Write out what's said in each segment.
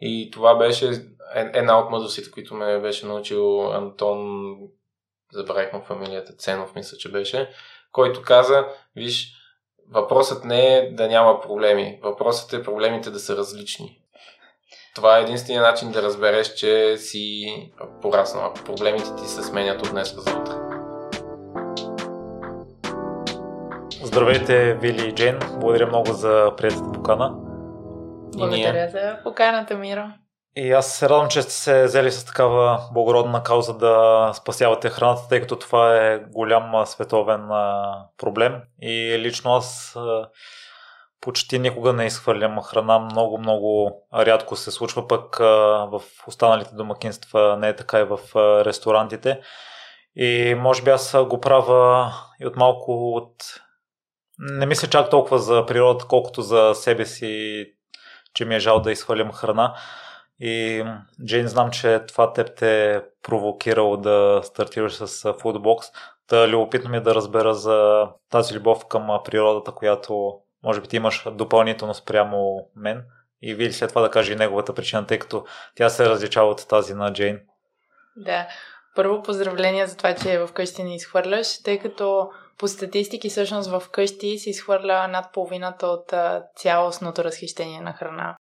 И това беше една от мъдростите, които ме беше научил Антон, забравих му фамилията, Ценов мисля, че беше, който каза, виж, въпросът не е да няма проблеми, въпросът е проблемите да са различни. Това е единствения начин да разбереш, че си пораснал, проблемите ти се сменят от днес за утре. Здравейте, Вили и Джейн. Благодаря много за приятелата покана. Благодаря за поканата, Миро. И аз се радвам, че сте се взели с такава благородна кауза да спасявате храната, тъй като това е голям световен проблем. И лично аз почти никога не изхвърлям храна. Много, много рядко се случва, пък в останалите домакинства не е така и в ресторантите. И може би аз го правя и от малко от... Не мисля чак толкова за природата, колкото за себе си, че ми е жал да изхвърлям храна. И Джейн, знам, че това теб те е провокирало да стартираш с Foodbox. Та любопитно ми е да разбера за тази любов към природата, която може би ти имаш допълнително спрямо мен. И Вили след това да каже и неговата причина, тъй като тя се различава от тази на Джейн. Да. Първо поздравление за това, че вкъщи не изхвърляш, тъй като по статистики всъщност в къщи се изхвърля над половината от цялостното разхищение на храна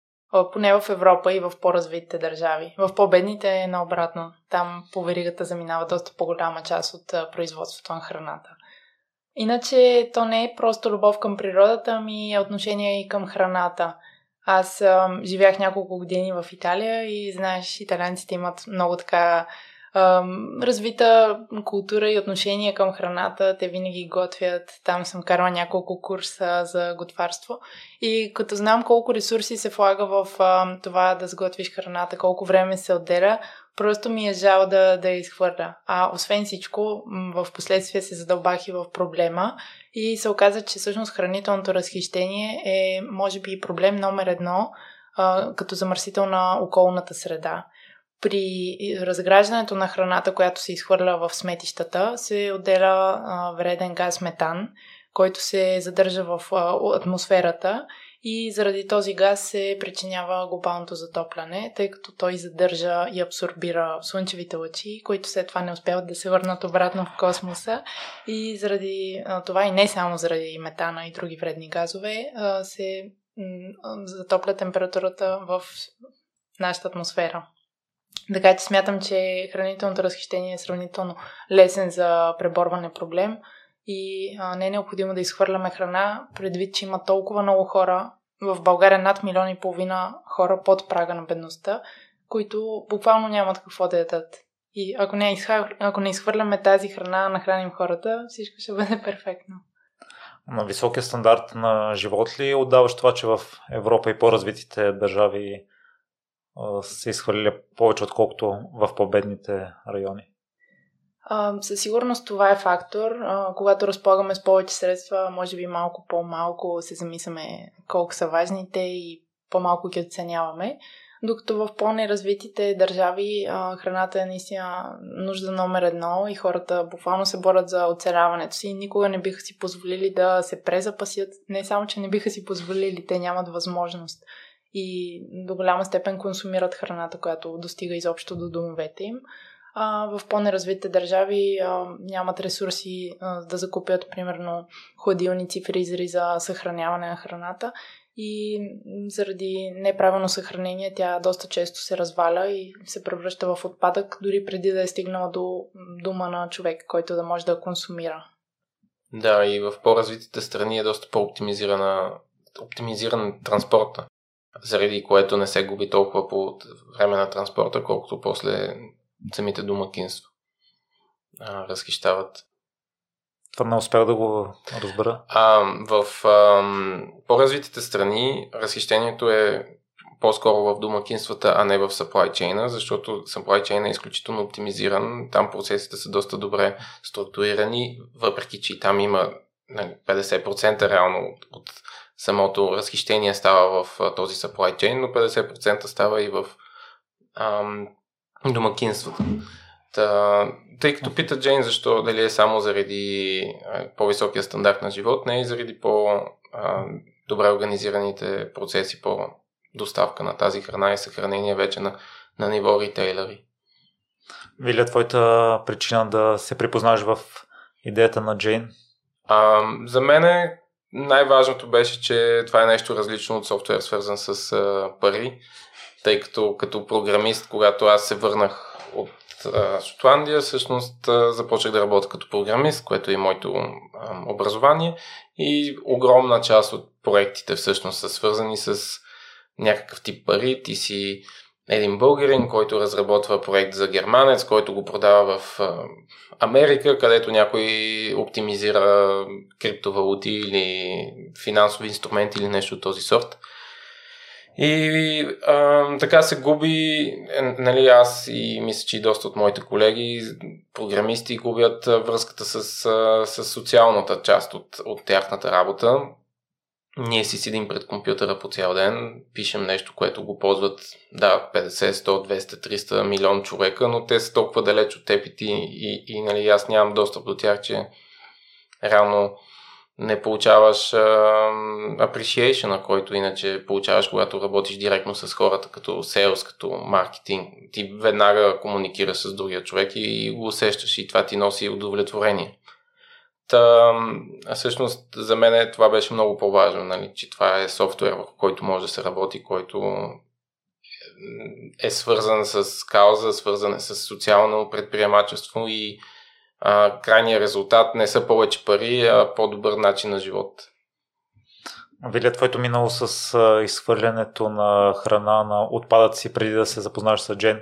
поне в Европа и в по-развитите държави. В по-бедните е наобратно. Там по веригата заминава доста по-голяма част от производството на храната. Иначе то не е просто любов към природата, ами е отношение и към храната. Аз а, живях няколко години в Италия и знаеш, италианците имат много така развита култура и отношение към храната. Те винаги готвят. Там съм карала няколко курса за готварство. И като знам колко ресурси се влага в а, това да сготвиш храната, колко време се отделя, просто ми е жал да, да я изхвърля. А освен всичко, в последствие се задълбах и в проблема и се оказа, че всъщност хранителното разхищение е, може би, проблем номер едно а, като замърсител на околната среда при разграждането на храната, която се изхвърля в сметищата, се отделя вреден газ метан, който се задържа в атмосферата и заради този газ се причинява глобалното затопляне, тъй като той задържа и абсорбира слънчевите лъчи, които след това не успяват да се върнат обратно в космоса и заради това и не само заради метана и други вредни газове се затопля температурата в нашата атмосфера. Така че смятам, че хранителното разхищение е сравнително лесен за преборване проблем и а, не е необходимо да изхвърляме храна, предвид, че има толкова много хора, в България над милион и половина хора под прага на бедността, които буквално нямат какво да ядат. И ако не, ако не изхвърляме тази храна, нахраним хората, всичко ще бъде перфектно. На високия стандарт на живот ли отдаваш това, че в Европа и по-развитите държави се изхвърля повече, отколкото в победните райони? Със сигурност това е фактор. Когато разполагаме с повече средства, може би малко по-малко се замисляме колко са важните и по-малко ги оценяваме. Докато в по-неразвитите държави храната е наистина нужда номер едно и хората буквално се борят за оцеляването си никога не биха си позволили да се презапасят. Не само, че не биха си позволили, те нямат възможност и до голяма степен консумират храната, която достига изобщо до домовете им. А, в по-неразвитите държави а, нямат ресурси а, да закупят, примерно, хладилници, фризери за съхраняване на храната и заради неправилно съхранение тя доста често се разваля и се превръща в отпадък, дори преди да е стигнала до дума на човек, който да може да консумира. Да, и в по-развитите страни е доста по-оптимизирана оптимизиран транспорта заради което не се губи толкова по време на транспорта, колкото после самите домакинства а, разхищават. Това не успях да го разбера. А, в а, по-развитите страни разхищението е по-скоро в домакинствата, а не в supply chain, защото supply chain е изключително оптимизиран. Там процесите са доста добре структурирани, въпреки че и там има 50% нали, реално от, от самото разхищение става в този supply chain, но 50% става и в ам, домакинствата. Та, тъй като пита Джейн защо дали е само заради по-високия стандарт на живот, не и заради по-добре организираните процеси, по, доставка на тази храна и съхранение вече на, на ниво ритейлери. Вили, твоята причина да се припознаеш в идеята на Джейн? А, за мен най-важното беше, че това е нещо различно от софтуер, свързан с а, пари, тъй като като програмист, когато аз се върнах от а, Шотландия, всъщност а, започнах да работя като програмист, което е моето а, образование и огромна част от проектите всъщност са свързани с някакъв тип пари. Ти си един българин, който разработва проект за германец, който го продава в Америка, където някой оптимизира криптовалути или финансови инструменти или нещо от този сорт. И а, така се губи, е, нали, аз и мисля, че и доста от моите колеги, програмисти, губят връзката с, с социалната част от, от тяхната работа. Ние си седим пред компютъра по цял ден, пишем нещо, което го ползват, да, 50, 100, 200, 300 милион човека, но те са толкова далеч от теб и, и, и нали, аз нямам достъп до тях, че реално не получаваш uh, appreciation, който иначе получаваш, когато работиш директно с хората, като sales, като маркетинг. Ти веднага комуникираш с другия човек и го усещаш и това ти носи удовлетворение. Та, всъщност за мен това беше много по-важно, нали, че това е софтуер, в който може да се работи, който е свързан с кауза, свързан е с социално предприемачество и а, крайният резултат не са повече пари, а по-добър начин на живот. Вилия, твоето минало с а, изхвърлянето на храна на отпадъци преди да се запознаеш с Джен,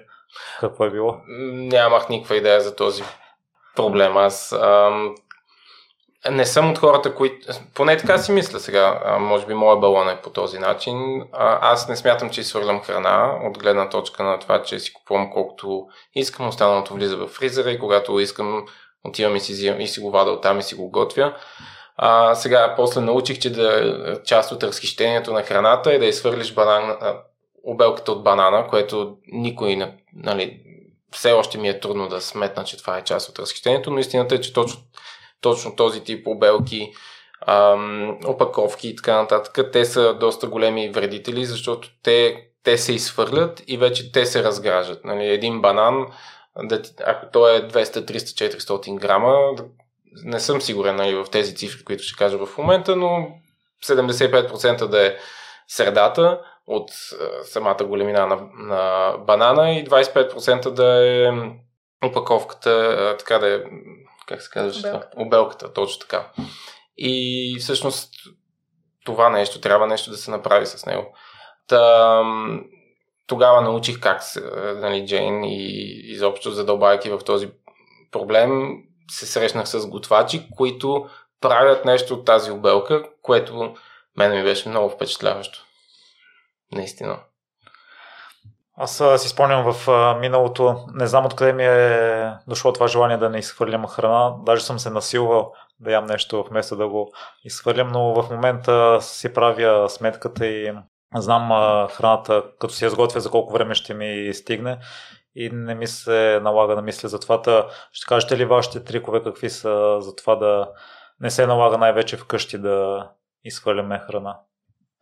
какво е било? Нямах никаква идея за този проблем. Аз ам, не съм от хората, които... Поне така си мисля сега. А, може би моя балон е по този начин. А, аз не смятам, че свърлям храна от гледна точка на това, че си купувам колкото искам. Останалото влиза в фризера и когато искам отивам и си, и си го вада оттам и си го готвя. А, сега, после научих, че да, част от разхищението на храната е да изхвърлиш банан, обелката от банана, което никой, нали, все още ми е трудно да сметна, че това е част от разхищението, но истината е, че точно, точно този тип обелки, ам, опаковки и така нататък, те са доста големи вредители, защото те, те се изхвърлят и вече те се разграждат. Нали, един банан ако то е 200, 300, 400 грама, не съм сигурен нали, в тези цифри, които ще кажа в момента, но 75% да е средата от самата големина на, на банана и 25% да е опаковката, така да е, как се казва? Обелката. Обелката, точно така. И всъщност това нещо, трябва нещо да се направи с него. Та, тогава научих как нали, Джейн и изобщо задълбайки в този проблем, се срещнах с готвачи, които правят нещо от тази обелка, което мен ми беше много впечатляващо. Наистина. Аз си спомням в миналото, не знам откъде ми е дошло това желание да не изхвърлям храна. Даже съм се насилвал да ям нещо вместо да го изхвърлям, но в момента си правя сметката и Знам храната, като си я сготвя за колко време ще ми стигне и не ми се налага да мисля за това. Ще кажете ли вашите трикове какви са за това да не се налага най-вече вкъщи да изхвърляме храна?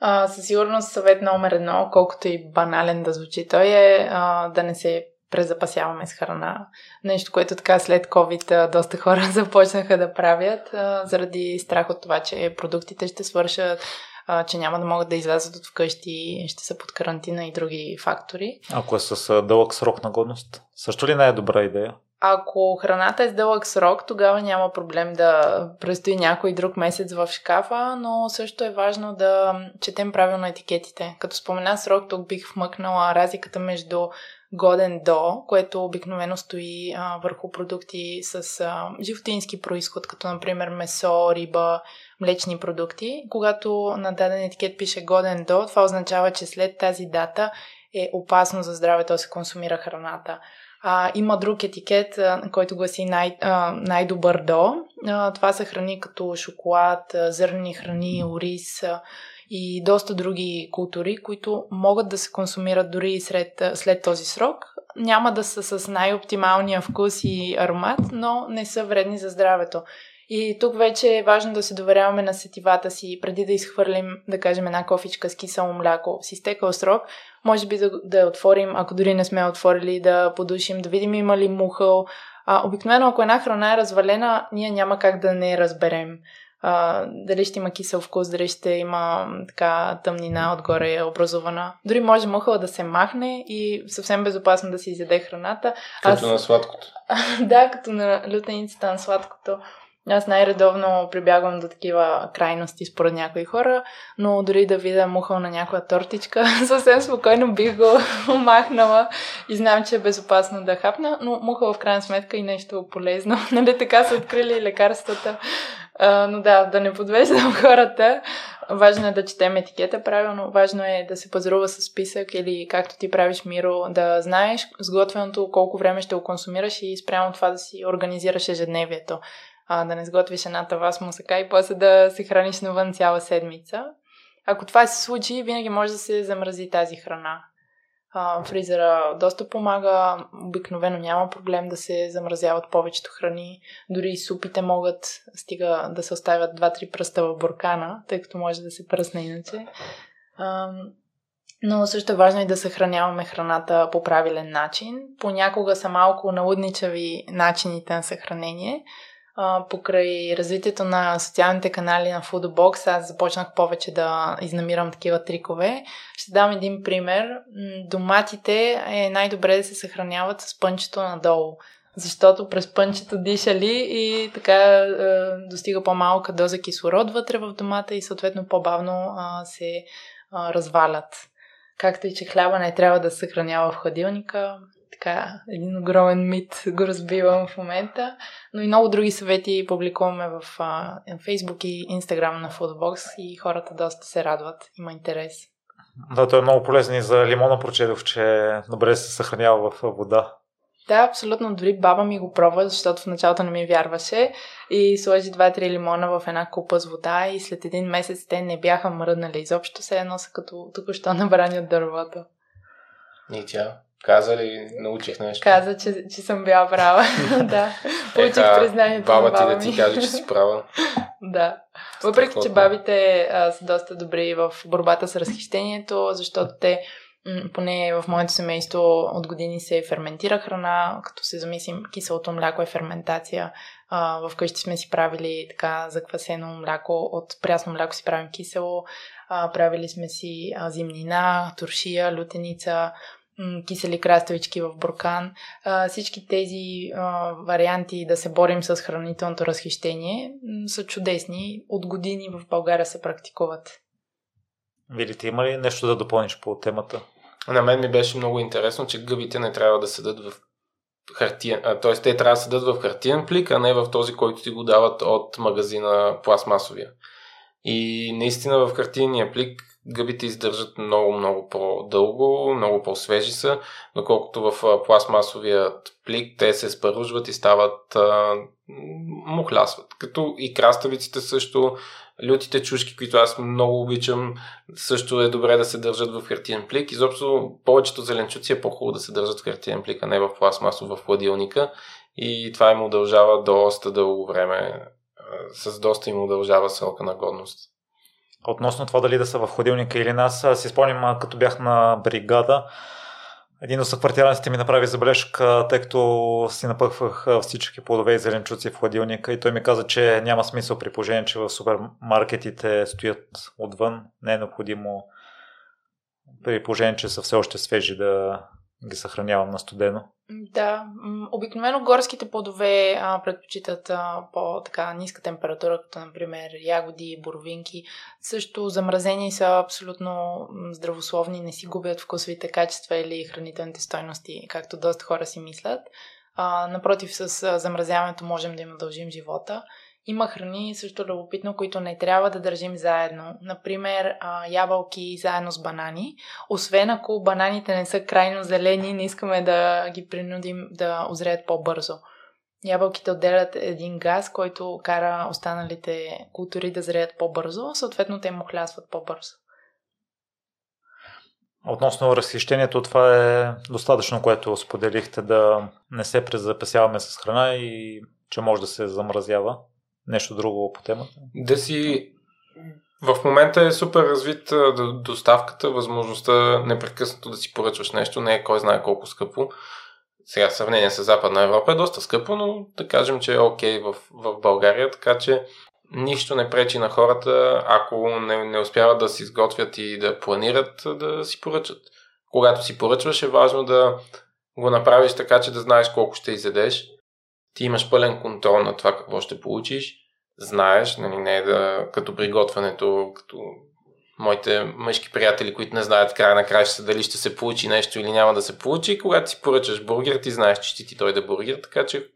А, със сигурност съвет номер едно, колкото и банален да звучи той е а, да не се презапасяваме с храна. Нещо, което така след COVID доста хора започнаха да правят, а, заради страх от това, че продуктите ще свършат, а, че няма да могат да излязат от вкъщи, ще са под карантина и други фактори. Ако е с дълъг срок на годност, също ли не е добра идея? Ако храната е с дълъг срок, тогава няма проблем да престои някой друг месец в шкафа, но също е важно да четем правилно етикетите. Като спомена срок, тук бих вмъкнала разликата между годен до, което обикновено стои а, върху продукти с а, животински происход, като например месо, риба, млечни продукти. Когато на даден етикет пише годен до, това означава, че след тази дата е опасно за здравето да се консумира храната. А, има друг етикет, който гласи най, а, най-добър до. А, това са храни като шоколад, зърнени храни, ориз и доста други култури, които могат да се консумират дори и след, след този срок. Няма да са с най-оптималния вкус и аромат, но не са вредни за здравето. И тук вече е важно да се доверяваме на сетивата си, преди да изхвърлим, да кажем, една кофичка с кисело мляко с изтекал срок, може би да, да я отворим, ако дори не сме отворили, да подушим, да видим има ли мухъл. А, обикновено, ако една храна е развалена, ние няма как да не разберем. А, дали ще има кисел вкус, дали ще има така тъмнина отгоре е образувана. Дори може мухъл да се махне и съвсем безопасно да си изяде храната. Като Аз... на сладкото. да, като на лютеницата на сладкото. Аз най-редовно прибягвам до такива крайности според някои хора, но дори да видя мухъл на някоя тортичка, съвсем спокойно бих го махнала и знам, че е безопасно да хапна, но мухъл в крайна сметка и нещо полезно. Нали така са открили лекарствата. А, но да, да не подвеждам хората. Важно е да четем етикета правилно, важно е да се пазарува с списък или както ти правиш Миро, да знаеш сготвеното колко време ще го консумираш и спрямо това да си организираш ежедневието а, да не сготвиш една тава с мусака и после да се храниш навън цяла седмица. Ако това се случи, винаги може да се замрази тази храна. А, фризера доста помага, обикновено няма проблем да се замразяват повечето храни. Дори и супите могат, стига да се оставят 2-3 пръста в буркана, тъй като може да се пръсне иначе. А, но също е важно и да съхраняваме храната по правилен начин. Понякога са малко налудничави начините на съхранение, а, покрай развитието на социалните канали на Foodbox, аз започнах повече да изнамирам такива трикове. Ще дам един пример. Доматите е най-добре да се съхраняват с пънчето надолу, защото през пънчето дишали и така е, достига по-малка доза кислород вътре в домата и съответно по-бавно е, се е, развалят. Както и че хляба не трябва да се съхранява в хладилника, така един огромен мит го разбивам в момента, но и много други съвети публикуваме в а, Facebook и Instagram на Foodbox и хората доста се радват, има интерес. Да, той е много полезен и за лимона прочетох, че добре се съхранява в вода. Да, абсолютно. Дори баба ми го пробва, защото в началото не ми вярваше и сложи 2-3 лимона в една купа с вода и след един месец те не бяха мръднали изобщо, се едно са като току-що набрани от дървото. И тя каза ли, научих нещо? Каза, че, че съм била права. да. Получих Еха, признанието баба ти да ти каже, че си права. да. Въпреки, че бабите а, са доста добри в борбата с разхищението, защото те поне в моето семейство от години се ферментира храна, като се замислим, киселото мляко е ферментация. А, вкъщи сме си правили така заквасено мляко, от прясно мляко си правим кисело, а, правили сме си а, зимнина, туршия, лютеница, кисели краставички в буркан. А, всички тези а, варианти да се борим с хранителното разхищение са чудесни. От години в България се практикуват. Видите, има ли нещо да допълниш по темата? На мен ми беше много интересно, че гъбите не трябва да седат в хартиен, т.е. те трябва да седат в хартиен плик, а не в този, който ти го дават от магазина пластмасовия. И наистина в хартийния плик гъбите издържат много, много по-дълго, много по-свежи са, доколкото в пластмасовият плик те се спаружват и стават а, мухлясват. Като и краставиците също, лютите чушки, които аз много обичам, също е добре да се държат в хартиен плик. Изобщо повечето зеленчуци е по-хубаво да се държат в хартиен плик, а не в пластмасов в хладилника. И това им удължава доста дълго време, с доста им удължава срока на годност. Относно това дали да са в ходилника или нас, си спомням като бях на бригада, един от съквартираниците ми направи забележка, тъй като си напъхвах всички плодове и зеленчуци в хладилника и той ми каза, че няма смисъл при положение, че в супермаркетите стоят отвън. Не е необходимо при положение, че са все още свежи да ги съхранявам на студено. Да, обикновено горските плодове а, предпочитат а, по-така ниска температура, като например ягоди, боровинки. Също замразени са абсолютно здравословни, не си губят вкусовите качества или хранителните стойности, както доста хора си мислят. А, напротив, с замразяването можем да им удължим живота. Има храни също любопитно, които не трябва да държим заедно. Например, ябълки заедно с банани. Освен ако бананите не са крайно зелени, не искаме да ги принудим да озреят по-бързо. Ябълките отделят един газ, който кара останалите култури да зреят по-бързо, съответно те му хлясват по-бързо. Относно разхищението, това е достатъчно, което споделихте да не се презапасяваме с храна и че може да се замразява. Нещо друго по темата? Да си в момента е супер развит доставката, възможността непрекъснато да си поръчваш нещо, не е кой знае колко скъпо. Сега в сравнение с Западна Европа е доста скъпо, но да кажем, че е окей okay в, в България, така че нищо не пречи на хората, ако не, не успяват да си изготвят и да планират, да си поръчат. Когато си поръчваш е важно да го направиш така, че да знаеш колко ще изедеш. Ти имаш пълен контрол на това какво ще получиш. Знаеш, нали, не е да, като приготвянето, като моите мъжки приятели, които не знаят края на краща дали ще се получи нещо или няма да се получи. Когато си поръчаш бургер, ти знаеш, че ще ти дойде бургер, така че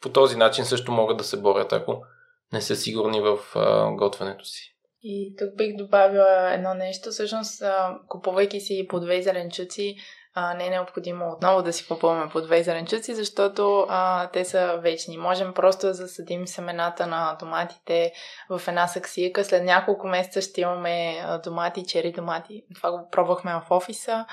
по този начин също могат да се борят, ако не са сигурни в а, готвенето си. И тук бих добавила едно нещо. Всъщност, купувайки си по две зеленчуци, а, не е необходимо отново да си купуваме по две зеленчуци, защото а, те са вечни. Можем просто да засадим семената на доматите в една саксийка. След няколко месеца ще имаме домати, чери домати. Това го пробвахме в офиса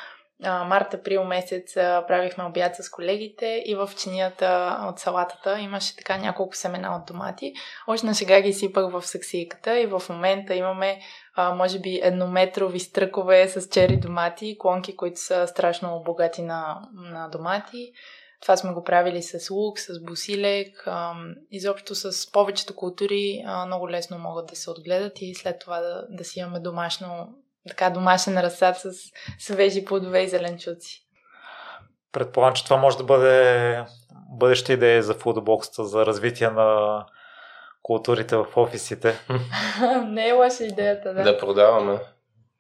март-април месец правихме обяд с колегите и в чинията от салатата имаше така няколко семена от домати. Още на сега ги сипах в саксийката и в момента имаме а, може би еднометрови стръкове с чери домати, клонки, които са страшно богати на, на домати. Това сме го правили с лук, с бусилек, а, изобщо с повечето култури много лесно могат да се отгледат и след това да, да си имаме домашно така домашен разсад с свежи плодове и зеленчуци. Предполагам, че това може да бъде бъдеща идея за фудбокста, за развитие на културите в офисите. Не е лоша идеята, да. Да продаваме.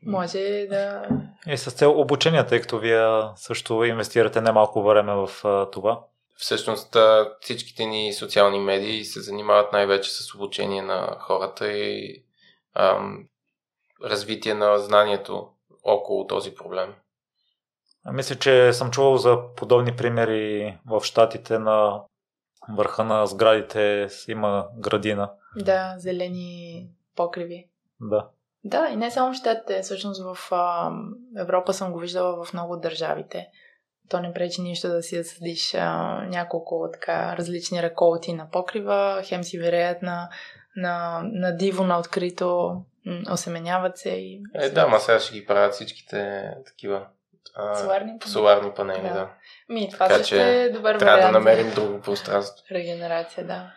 Може да... И с цел обучение, тъй като вие също инвестирате немалко време в това. Всъщност всичките ни социални медии се занимават най-вече с обучение на хората и ам, развитие на знанието около този проблем. Мисля, че съм чувал за подобни примери в щатите на върха на сградите има градина. Да, зелени покриви. Да. Да, и не само в щатите, всъщност в а, Европа съм го виждала в много от държавите. То не пречи нищо да си засадиш а, няколко така различни реколти на покрива, хем си вереят на, на, на диво, на открито осеменяват се и... Е, да, ма сега ще ги правят всичките такива а, соларни панели. Соларни панели, да. да. Ми, това така, също е добър трябва вариант. да намерим друго пространство. Регенерация, да.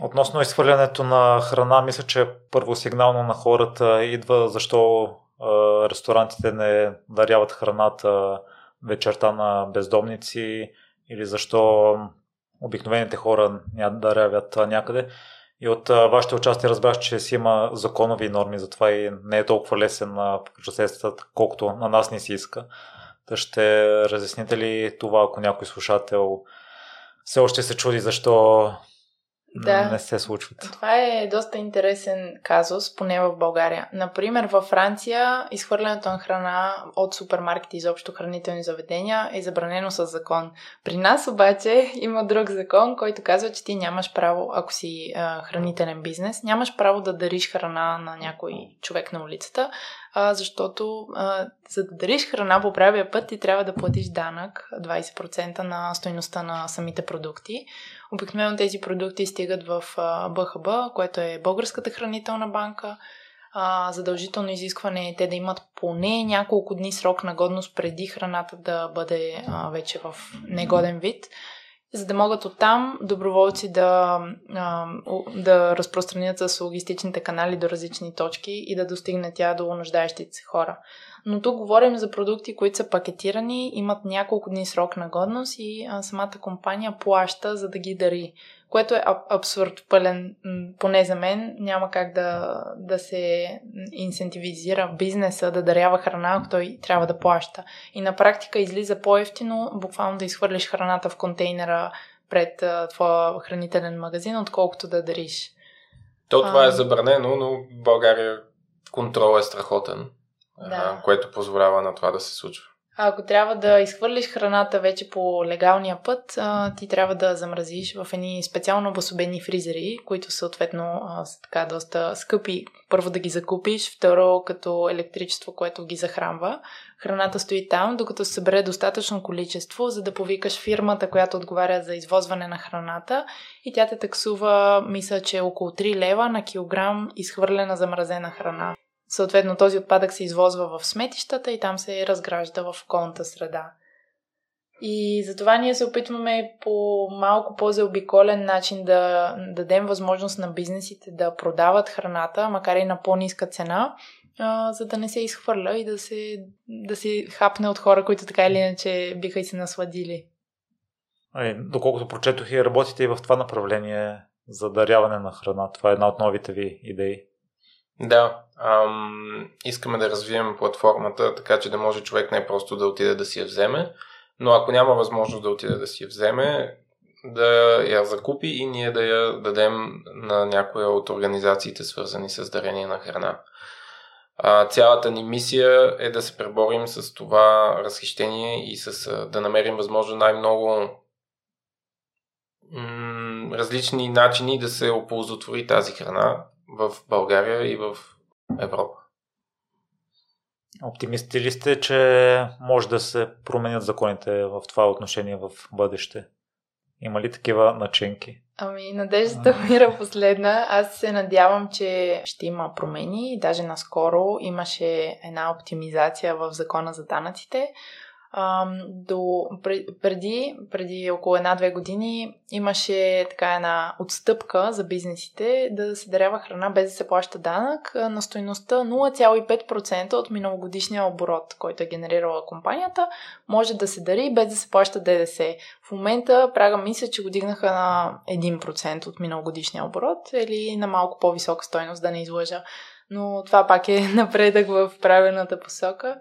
Относно изхвърлянето на храна, мисля, че първо сигнално на хората идва защо а, ресторантите не даряват храната вечерта на бездомници или защо обикновените хора да даряват някъде. И от а, вашите участия разбрах, че си има законови норми, затова и не е толкова лесен на процесът, колкото на нас не си иска. Та ще разясните ли това, ако някой слушател все още се чуди защо да. не се случват. Това е доста интересен казус, поне в България. Например, във Франция изхвърлянето на храна от супермаркети, изобщо хранителни заведения, е забранено с закон. При нас обаче има друг закон, който казва, че ти нямаш право, ако си а, хранителен бизнес, нямаш право да дариш храна на някой човек на улицата, а, защото а, за да дариш храна по правия път ти трябва да платиш данък 20% на стоеността на самите продукти. Обикновено тези продукти стигат в БХБ, което е Българската хранителна банка. Задължително изискване е те да имат поне няколко дни срок на годност преди храната да бъде вече в негоден вид за да могат оттам доброволци да, да разпространят с логистичните канали до различни точки и да достигне тя до нуждаещите се хора. Но тук говорим за продукти, които са пакетирани, имат няколко дни срок на годност и самата компания плаща, за да ги дари което е абсурд пълен, поне за мен. Няма как да, да се инсентивизира бизнеса да дарява храна, ако той трябва да плаща. И на практика излиза по-ефтино, буквално да изхвърлиш храната в контейнера пред твоя хранителен магазин, отколкото да дариш. То това а... е забранено, но в България контрол е страхотен, да. което позволява на това да се случва. А ако трябва да изхвърлиш храната вече по легалния път, а, ти трябва да замразиш в едни специално обособени фризери, които съответно а, са така доста скъпи. Първо да ги закупиш, второ като електричество, което ги захранва. храната стои там, докато се събере достатъчно количество, за да повикаш фирмата, която отговаря за извозване на храната и тя те таксува, мисля, че около 3 лева на килограм изхвърлена замразена храна. Съответно, този отпадък се извозва в сметищата и там се разгражда в околната среда. И затова ние се опитваме по малко по-заобиколен начин да дадем възможност на бизнесите да продават храната, макар и на по-ниска цена, а, за да не се изхвърля и да се, да се хапне от хора, които така или иначе биха и се насладили. Ай, доколкото прочетох и работите и в това направление за даряване на храна. Това е една от новите ви идеи. Да, ам, искаме да развием платформата, така че да може човек не просто да отиде да си я вземе, но ако няма възможност да отиде да си я вземе, да я закупи и ние да я дадем на някоя от организациите, свързани с дарение на храна. А, цялата ни мисия е да се преборим с това разхищение и с, да намерим възможно най-много различни начини да се оползотвори тази храна в България и в Европа. Оптимисти ли сте, че може да се променят законите в това отношение в бъдеще? Има ли такива начинки? Ами, надеждата мира последна. Аз се надявам, че ще има промени. Даже наскоро имаше една оптимизация в закона за данъците, до, преди, преди около една-две години имаше така една отстъпка за бизнесите да се дарява храна без да се плаща данък на стоеността 0,5% от миналогодишния оборот, който е генерирала компанията, може да се дари без да се плаща ДДС. В момента прага мисля, че го дигнаха на 1% от миналогодишния оборот или на малко по-висока стойност, да не излъжа. Но това пак е напредък в правилната посока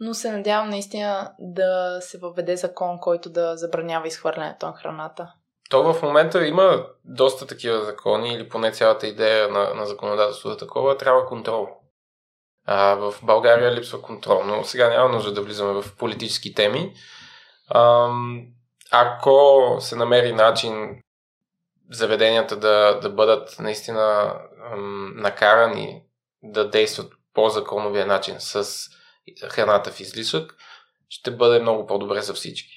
но се надявам наистина да се въведе закон, който да забранява изхвърлянето на храната. То в момента има доста такива закони, или поне цялата идея на, на законодателството е такова, трябва контрол. А, в България липсва контрол, но сега няма нужда да влизаме в политически теми. А, ако се намери начин заведенията да, да бъдат наистина ам, накарани да действат по законовия начин с храната в излишък, ще бъде много по-добре за всички.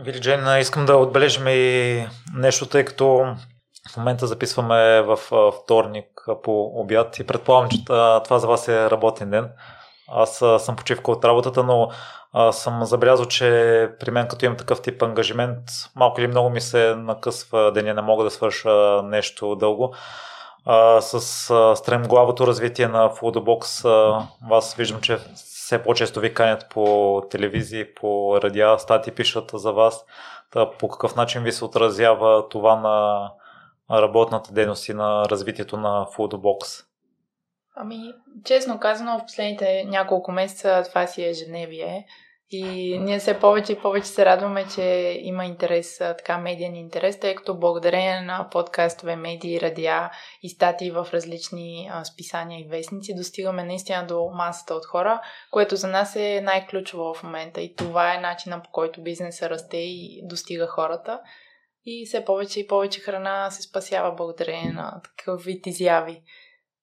Вили Джейн, искам да отбележим и нещо, тъй като в момента записваме в вторник по обяд и предполагам, че това за вас е работен ден. Аз съм почивка от работата, но съм забелязал, че при мен като имам такъв тип ангажимент, малко или много ми се накъсва деня, не мога да свърша нещо дълго с а, стремглавото развитие на а, аз виждам, че все по-често ви канят по телевизии, по радиа, стати пишат за вас. Та, по какъв начин ви се отразява това на работната дейност и на развитието на Foodbox? Ами, честно казано, в последните няколко месеца това си е ежедневие. И ние все повече и повече се радваме, че има интерес, така медиен интерес, тъй като благодарение на подкастове, медии, радиа и статии в различни а, списания и вестници достигаме наистина до масата от хора, което за нас е най-ключово в момента. И това е начина по който бизнеса расте и достига хората. И все повече и повече храна се спасява благодарение на такъв вид изяви.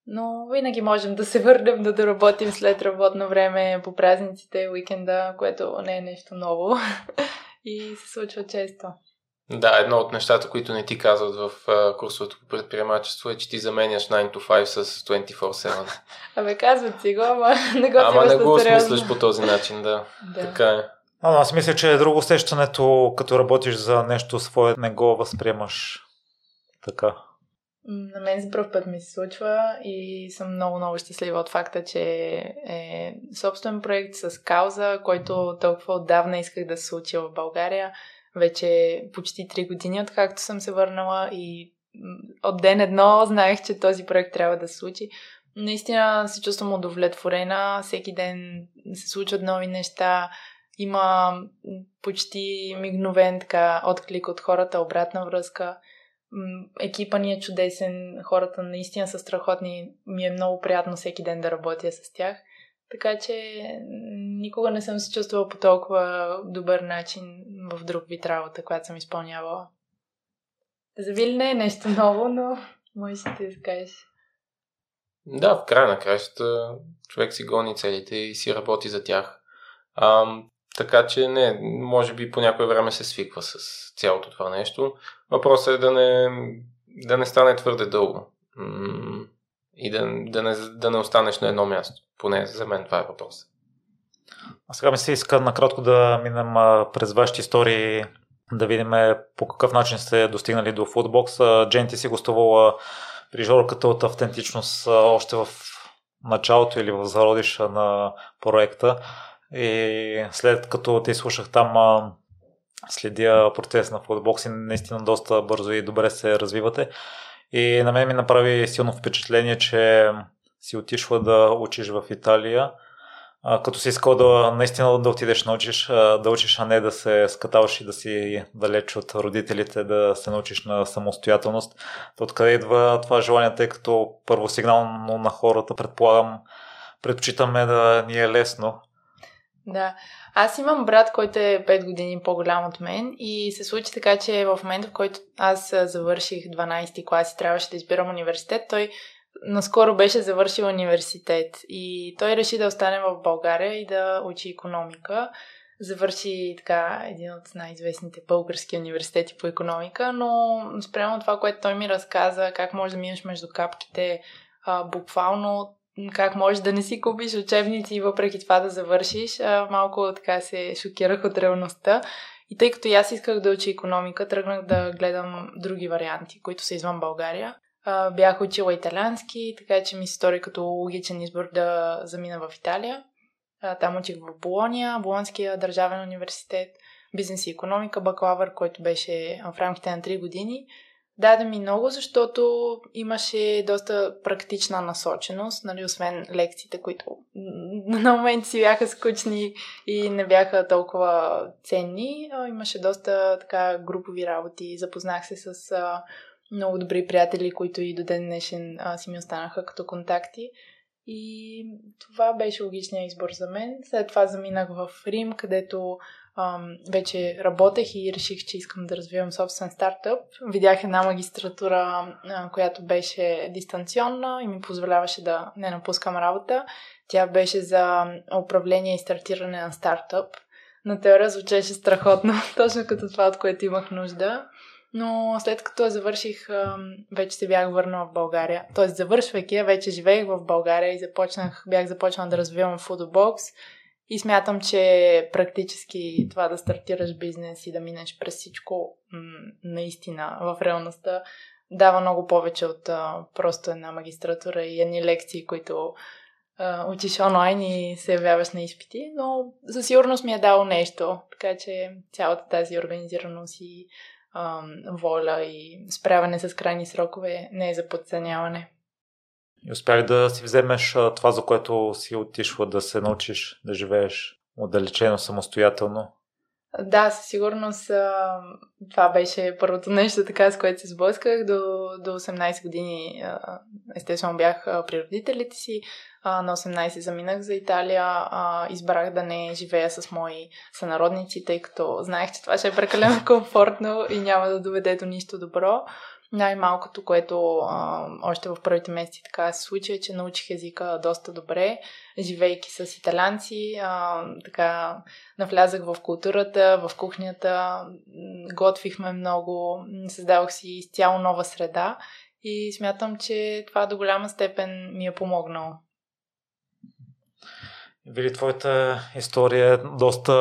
Но винаги можем да се върнем да доработим след работно време по празниците, уикенда, което не е нещо ново и се случва често. Да, едно от нещата, които не ти казват в курсовото по предприемачество е, че ти заменяш 9 to 5 с 24-7. Абе, казват си го, ама не го Ама не го осмисляш по този начин, да. да. Така е. А, аз мисля, че е друго усещането, като работиш за нещо свое, не го възприемаш така. На мен за първ път ми се случва и съм много, много щастлива от факта, че е собствен проект с кауза, който толкова отдавна исках да се случи в България. Вече почти 3 години, откакто съм се върнала и от ден едно знаех, че този проект трябва да се случи. Наистина се чувствам удовлетворена. Всеки ден се случват нови неща. Има почти мигновен така отклик от хората, обратна връзка екипа ни е чудесен, хората наистина са страхотни, ми е много приятно всеки ден да работя с тях. Така че никога не съм се чувствала по толкова добър начин в друг вид работа, която съм изпълнявала. За Вили не е нещо ново, но можеш да изкажеш. Да, в края на кращата човек си гони целите и си работи за тях. А, така че не, може би по някое време се свиква с цялото това нещо. Въпросът е да не, да не стане твърде дълго. И да, да, не, да не останеш на едно място. Поне за мен това е въпрос. А сега ми се иска накратко да минем през вашите истории, да видим по какъв начин сте достигнали до футбокс. Джен, ти си гостувала при Жорката от автентичност още в началото или в зародиша на проекта. И след като те слушах там, следя процес на футбокс и наистина доста бързо и добре се развивате. И на мен ми направи силно впечатление, че си отишла да учиш в Италия, като си искал да наистина да отидеш да научиш, да учиш, а не да се скатаваш и да си далеч от родителите, да се научиш на самостоятелност. Откъде идва това желание, тъй като първо сигнално на хората, предполагам, предпочитаме да ни е лесно. Да. Аз имам брат, който е 5 години по-голям от мен и се случи така, че в момента, в който аз завърших 12 клас и трябваше да избирам университет, той наскоро беше завършил университет и той реши да остане в България и да учи економика. Завърши така един от най-известните български университети по економика, но спрямо това, което той ми разказа, как може да минеш между капките, буквално как можеш да не си купиш учебници и въпреки това да завършиш, малко така се шокирах от реалността. И тъй като и аз исках да уча економика, тръгнах да гледам други варианти, които са извън България. Бях учила италиански, така че ми се стори като логичен избор да замина в Италия. Там учих в Болония, Болонския държавен университет, бизнес и економика, бакалавър, който беше в рамките на 3 години. Даде ми много, защото имаше доста практична насоченост, нали, освен лекциите, които на момент си бяха скучни и не бяха толкова ценни. Имаше доста така групови работи. Запознах се с а, много добри приятели, които и до ден днешен а, си ми останаха като контакти. И това беше логичният избор за мен. След това заминах в Рим, където вече работех и реших, че искам да развивам собствен стартъп. Видях една магистратура, която беше дистанционна и ми позволяваше да не напускам работа. Тя беше за управление и стартиране на стартъп. На теория звучеше страхотно, точно като това, от което имах нужда. Но след като я завърших, вече се бях върнала в България. Тоест, завършвайки я, вече живеех в България и започнах, бях започнала да развивам Foodbox и смятам, че практически това да стартираш бизнес и да минеш през всичко наистина в реалността дава много повече от а, просто една магистратура и едни лекции, които а, учиш онлайн и се явяваш на изпити, но със сигурност ми е дало нещо, така че цялата тази организираност и а, воля и справяне с крайни срокове не е за подценяване. И успях да си вземеш това, за което си отишла да се научиш да живееш отдалечено, самостоятелно? Да, със сигурност това беше първото нещо, така с което се сблъсках. До, до 18 години естествено бях при родителите си. На 18 заминах за Италия. Избрах да не живея с мои сънародници, тъй като знаех, че това ще е прекалено комфортно и няма да доведе до нищо добро. Най-малкото, което а, още в първите месеци така се случи, е, че научих езика доста добре, живейки с италянци, а, така навлязах в културата, в кухнята, готвихме много, създавах си изцяло нова среда и смятам, че това до голяма степен ми е помогнало. Вили, твоята история е доста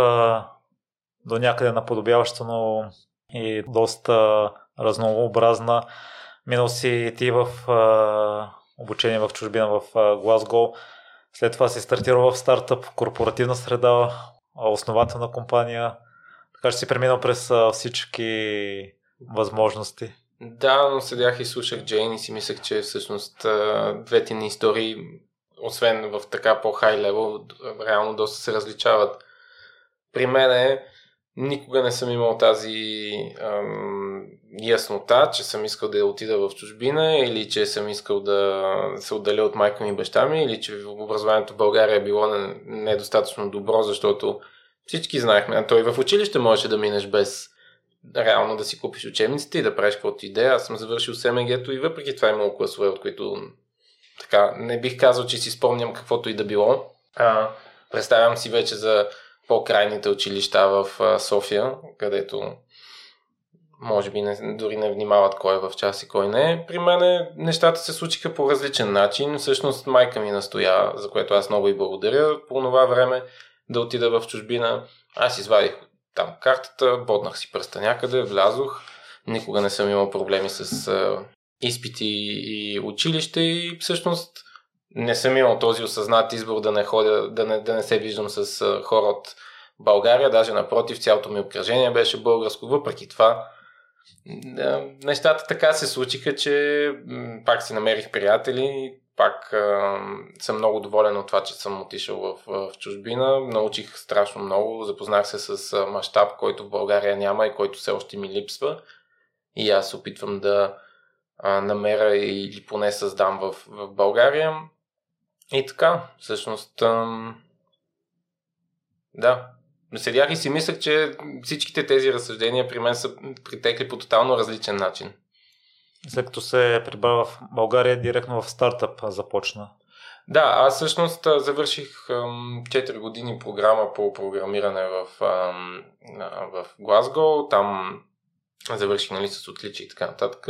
до някъде наподобяваща, но и доста разнообразна. Минал си ти в а, обучение в чужбина в а, Глазго. След това си стартирал в стартъп, корпоративна среда, основателна компания. Така че си преминал през а, всички възможности. Да, но седях и слушах Джейн и си мислех, че всъщност двете ни истории, освен в така по-хай левел, реално доста се различават. При мен е Никога не съм имал тази ам, яснота, че съм искал да отида в чужбина или че съм искал да се отделя от майка ми и баща ми или че образованието в България е било недостатъчно добро, защото всички знаехме, той в училище можеше да минеш без реално да си купиш учебниците и да правиш каквото идея. Аз съм завършил СМГ-то и въпреки това имало класове, от които така, не бих казал, че си спомням каквото и да било. А, представям си вече за по-крайните училища в София, където може би не, дори не внимават кой е в час и кой не е. При мен нещата се случиха по различен начин. Всъщност майка ми настоя, за което аз много и благодаря по това време да отида в чужбина. Аз извадих там картата, боднах си пръста някъде, влязох. Никога не съм имал проблеми с изпити и училище и всъщност не съм имал този осъзнат избор да не ходя, да не, да не се виждам с хора от България, даже напротив, цялото ми обкръжение беше българско. Въпреки това, нещата така се случиха, че пак си намерих приятели, пак съм много доволен от това, че съм отишъл в, в чужбина. Научих страшно много, запознах се с мащаб, който в България няма и който все още ми липсва. И аз опитвам да намеря или поне създам в, в България. И така, всъщност, ам... да, седях и си мислех, че всичките тези разсъждения при мен са притекли по тотално различен начин. След като се прибра в България, директно в стартъп започна. Да, аз всъщност завърших 4 години програма по програмиране в, в Глазго. Там завърших нали, с отличие и така нататък.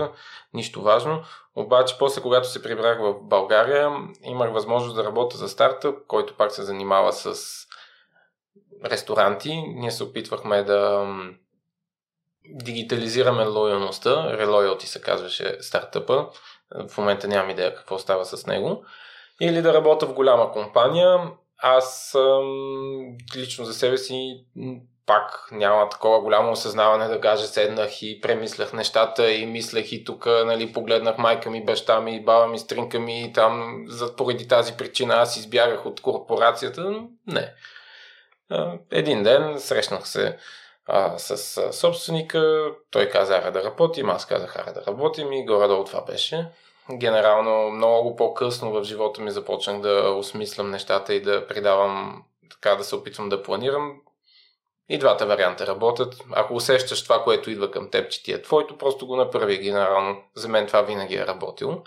Нищо важно. Обаче, после, когато се прибрах в България, имах възможност да работя за стартъп, който пак се занимава с ресторанти. Ние се опитвахме да дигитализираме лоялността. Reloyalty се казваше стартъпа. В момента нямам идея какво става с него. Или да работя в голяма компания. Аз лично за себе си пак няма такова голямо осъзнаване да кажа седнах и премислях нещата и мислех и тук, нали, погледнах майка ми, баща ми, баба ми, стринка ми и там за, поради тази причина аз избягах от корпорацията. Не. Един ден срещнах се а, с собственика, той каза ара да работим, аз казах ара да работим и горе-долу това беше. Генерално много по-късно в живота ми започнах да осмислям нещата и да придавам, така да се опитвам да планирам. И двата варианта работят. Ако усещаш това, което идва към теб, че ти е твоето, просто го направи генерално. За мен това винаги е работило.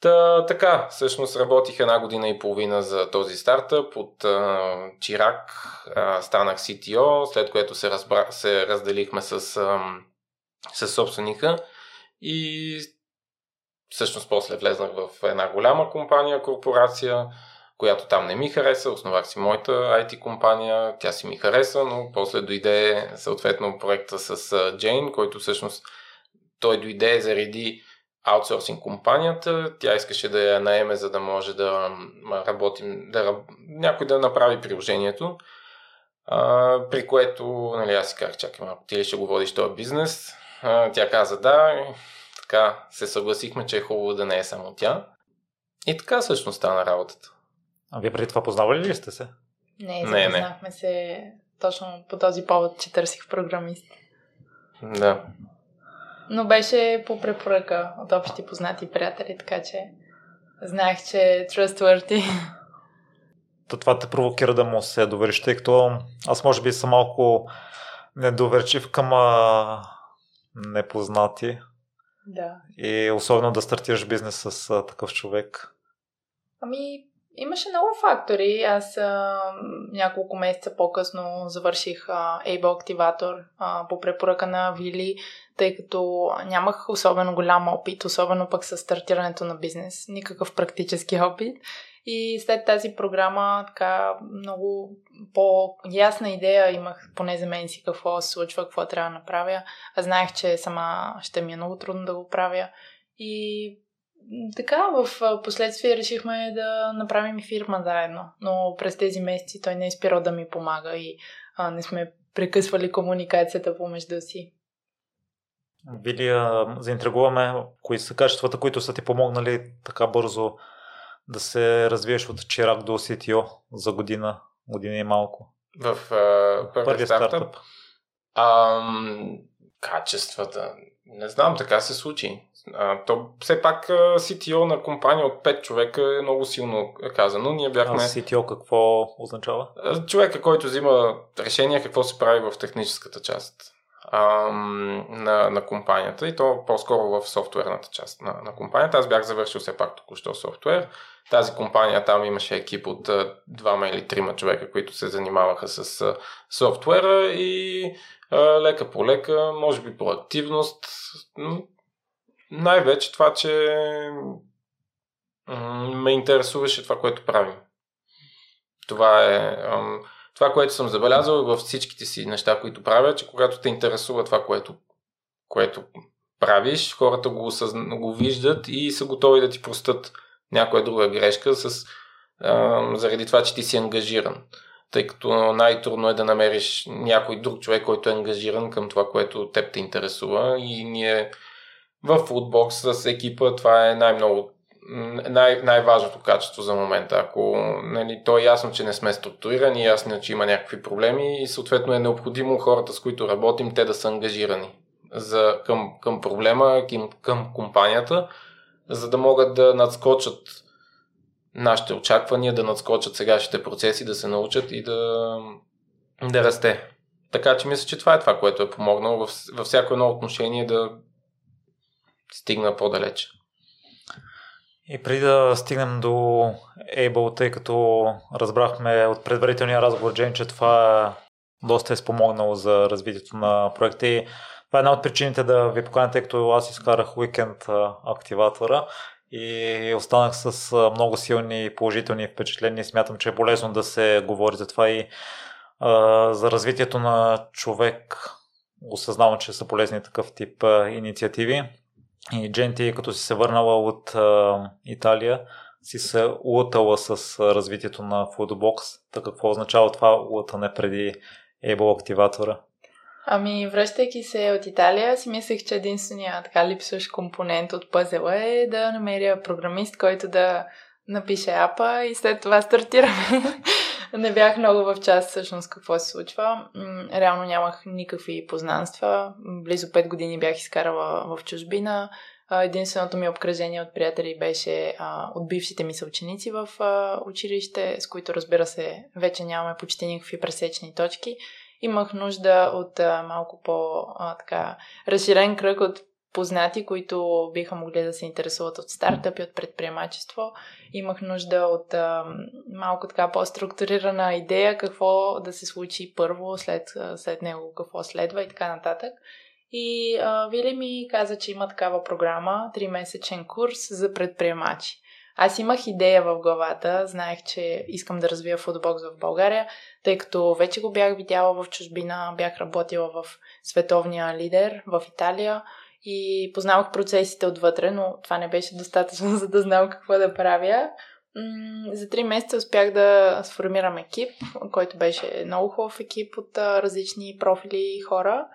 Та, така, всъщност работих една година и половина за този стартъп. От а, Чирак а, станах CTO, след което се, разбра, се разделихме с, а, с собственика и всъщност после влезнах в една голяма компания, корпорация, която там не ми хареса. Основах си моята IT компания, тя си ми хареса, но после дойде съответно проекта с Джейн, който всъщност той дойде заради аутсорсинг компанията, тя искаше да я наеме, за да може да работим, да, някой да направи приложението. А, при което, нали, аз си казах, чакай малко, ти ли ще го водиш този бизнес? А, тя каза да, така се съгласихме, че е хубаво да не е само тя. И така всъщност стана работата. А вие преди това познавали ли сте се? Не, запознахме не, не. се точно по този повод, че търсих програмист. Да. Но беше по препоръка от общи познати приятели, така че знаех, че е trustworthy. То това те провокира да му се довериш, тъй като аз може би съм малко недоверчив към а, непознати. Да. И особено да стартираш бизнес с а, такъв човек. Ами, Имаше много фактори. Аз а, няколко месеца по-късно завърших а, Able Activator а, по препоръка на Вили, тъй като нямах особено голям опит, особено пък с стартирането на бизнес. Никакъв практически опит. И след тази програма така много по-ясна идея имах, поне за мен си какво се случва, какво трябва да направя. А знаех, че сама ще ми е много трудно да го правя. И така, в последствие решихме да направим фирма заедно, но през тези месеци той не е спирал да ми помага и а, не сме прекъсвали комуникацията помежду си. Вили, заинтригуваме кои са качествата, които са ти помогнали така бързо да се развиеш от чирак до CTO за година, година и малко? В uh, първият стартъп? стартъп? Ам, качествата. Не знам, така се случи. А, то все пак CTO на компания от 5 човека е много силно казано. Ние бяхме... А CTO какво означава? Човека, който взима решение какво се прави в техническата част. Ам, на, на компанията и то по-скоро в софтуерната част на, на компанията. Аз бях завършил все пак току-що софтуер. Тази компания там имаше екип от двама или трима човека, които се занимаваха с а, софтуера и а, лека по лека, може би по активност, най-вече това, че ме интересуваше това, което правим. Това е това, което съм забелязал във всичките си неща, които правя, че когато те интересува това, което, което правиш, хората го, осъзна, го виждат и са готови да ти простат някоя друга грешка с, а, заради това, че ти си ангажиран. Тъй като най-трудно е да намериш някой друг човек, който е ангажиран към това, което теб те интересува и ние в Foodbox с екипа това е най-много най- най-важното качество за момента. Ако нали, то е ясно, че не сме структурирани, ясно, че има някакви проблеми и съответно е необходимо хората, с които работим, те да са ангажирани за, към, към проблема, към, към компанията, за да могат да надскочат нашите очаквания, да надскочат сегашните процеси, да се научат и да, да расте. Така че мисля, че това е това, което е помогнало във, във всяко едно отношение да стигна по-далеч. И преди да стигнем до Able, тъй като разбрахме от предварителния разговор, Джейн, че това доста е спомогнало за развитието на проекта и това е една от причините да ви поканя, тъй като аз изкарах уикенд активатора и останах с много силни и положителни впечатления. Смятам, че е полезно да се говори за това и а, за развитието на човек. Осъзнавам, че са полезни такъв тип а, инициативи. И Дженти, като си се върнала от а, Италия, си се лутала с развитието на Foodbox. Така какво означава това лутане преди Able активатора? Ами, връщайки се от Италия, си мислех, че единствения така липсващ компонент от пъзела е да намеря програмист, който да напише апа и след това стартираме. не бях много в част всъщност какво се случва. Реално нямах никакви познанства. Близо 5 години бях изкарала в чужбина. Единственото ми обкръжение от приятели беше а, от бившите ми съученици в а, училище, с които разбира се вече нямаме почти никакви пресечни точки. Имах нужда от а, малко по-разширен кръг от познати, които биха могли да се интересуват от стартъпи, от предприемачество. Имах нужда от а, малко така по-структурирана идея какво да се случи първо, след, след него какво следва и така нататък. И а, Вили ми каза, че има такава програма, 3-месечен курс за предприемачи. Аз имах идея в главата, знаех, че искам да развия футбокс в България, тъй като вече го бях видяла в чужбина, бях работила в световния лидер в Италия и познавах процесите отвътре, но това не беше достатъчно, за да знам какво да правя. За три месеца успях да сформирам екип, който беше много хубав екип от различни профили и хора.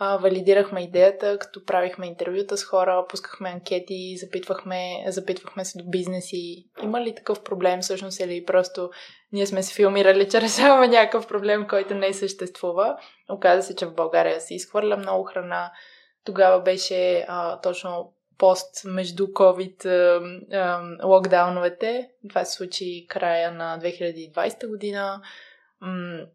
Валидирахме идеята, като правихме интервюта с хора, пускахме анкети, запитвахме, запитвахме се до бизнеси. Има ли такъв проблем всъщност или просто ние сме се филмирали, че решаваме някакъв проблем, който не съществува. Оказа се, че в България се изхвърля много храна, тогава беше а, точно пост между COVID а, а, локдауновете. Това се случи края на 2020 година. М-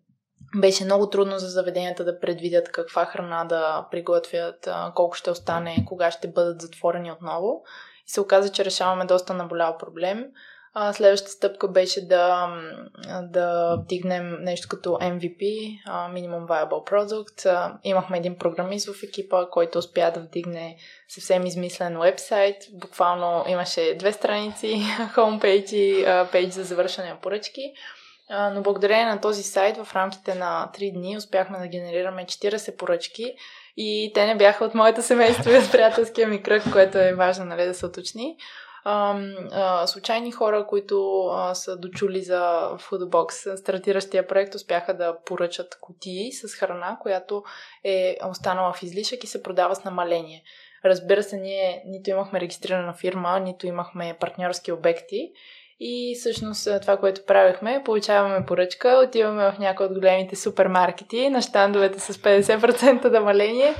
беше много трудно за заведенията да предвидят каква храна да приготвят, а, колко ще остане, кога ще бъдат затворени отново. И се оказа, че решаваме доста наболял проблем. А, следващата стъпка беше да, да вдигнем нещо като MVP, Minimum Viable Product. Имахме един програмист в екипа, който успя да вдигне съвсем измислен вебсайт. Буквално имаше две страници, homepage и пейдж за завършане на поръчки. Но благодарение на този сайт в рамките на 3 дни успяхме да генерираме 40 поръчки и те не бяха от моето семейство и от приятелския ми кръг, което е важно нали, да се уточни случайни хора, които а, са дочули за Foodbox, стартиращия проект, успяха да поръчат кутии с храна, която е останала в излишък и се продава с намаление. Разбира се, ние нито имахме регистрирана фирма, нито имахме партньорски обекти. И всъщност това, което правихме, получаваме поръчка, отиваме в някои от големите супермаркети на щандовете с 50% намаление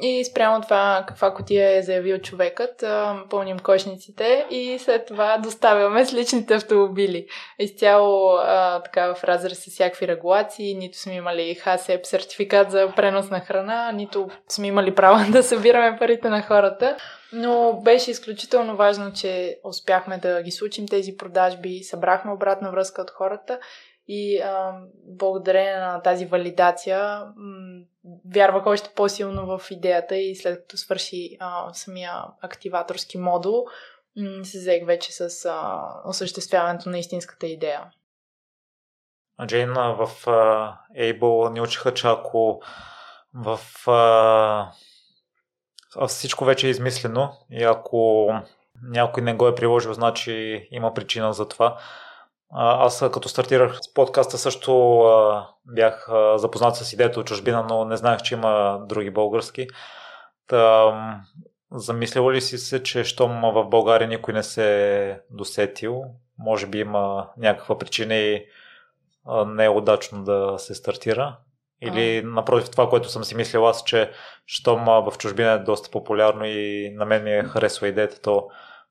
И спрямо това каква котия е заявил човекът, пълним кошниците и след това доставяме с личните автомобили. Изцяло а, така в разрез с всякакви регулации, нито сме имали ХАСЕП сертификат за пренос на храна, нито сме имали право да събираме парите на хората. Но беше изключително важно, че успяхме да ги случим тези продажби, събрахме обратна връзка от хората и а, благодарение на тази валидация м- вярвах още по-силно в идеята и след като свърши а, самия активаторски модул, м- се взех вече с а, осъществяването на истинската идея. Джейн, в uh, Able ни учиха, че ако в uh, всичко вече е измислено и ако някой не го е приложил, значи има причина за това. Аз като стартирах с подкаста също бях запознат с идеята от чужбина, но не знаех, че има други български. Та, замислява ли си се, че щом в България никой не се е досетил, може би има някаква причина и не е удачно да се стартира? Или а. напротив това, което съм си мислил аз, че щом в чужбина е доста популярно и на мен ми е харесва идеята, то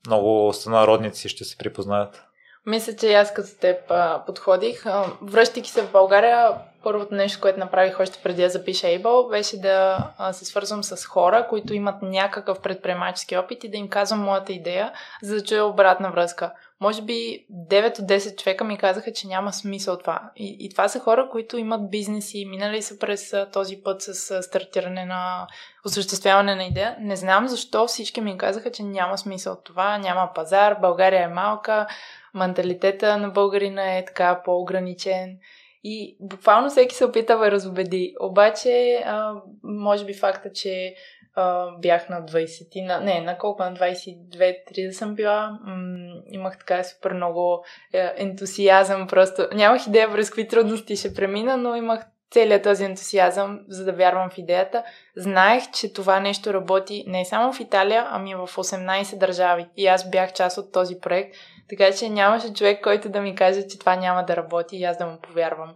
много сънародници ще се припознаят. Мисля, че и аз като теб а, подходих. А, връщайки се в България, първото нещо, което направих още преди да запиша Able, беше да а, се свързвам с хора, които имат някакъв предприемачески опит и да им казвам моята идея, за да чуя обратна връзка. Може би 9 от 10 човека ми казаха, че няма смисъл това. И, и това са хора, които имат бизнеси, минали са през този път с стартиране на осъществяване на идея. Не знам защо всички ми казаха, че няма смисъл това, няма пазар, България е малка, менталитета на българина е така по-ограничен. И буквално всеки се опита да разобеди. Обаче, а, може би факта, че а, бях на 20, на, не, на колко, на 22-3 да съм била, м- имах така супер много е, ентусиазъм, просто нямах идея през какви трудности ще премина, но имах целият този ентусиазъм, за да вярвам в идеята. Знаех, че това нещо работи не само в Италия, ами в 18 държави. И аз бях част от този проект, така че нямаше човек, който да ми каже, че това няма да работи и аз да му повярвам.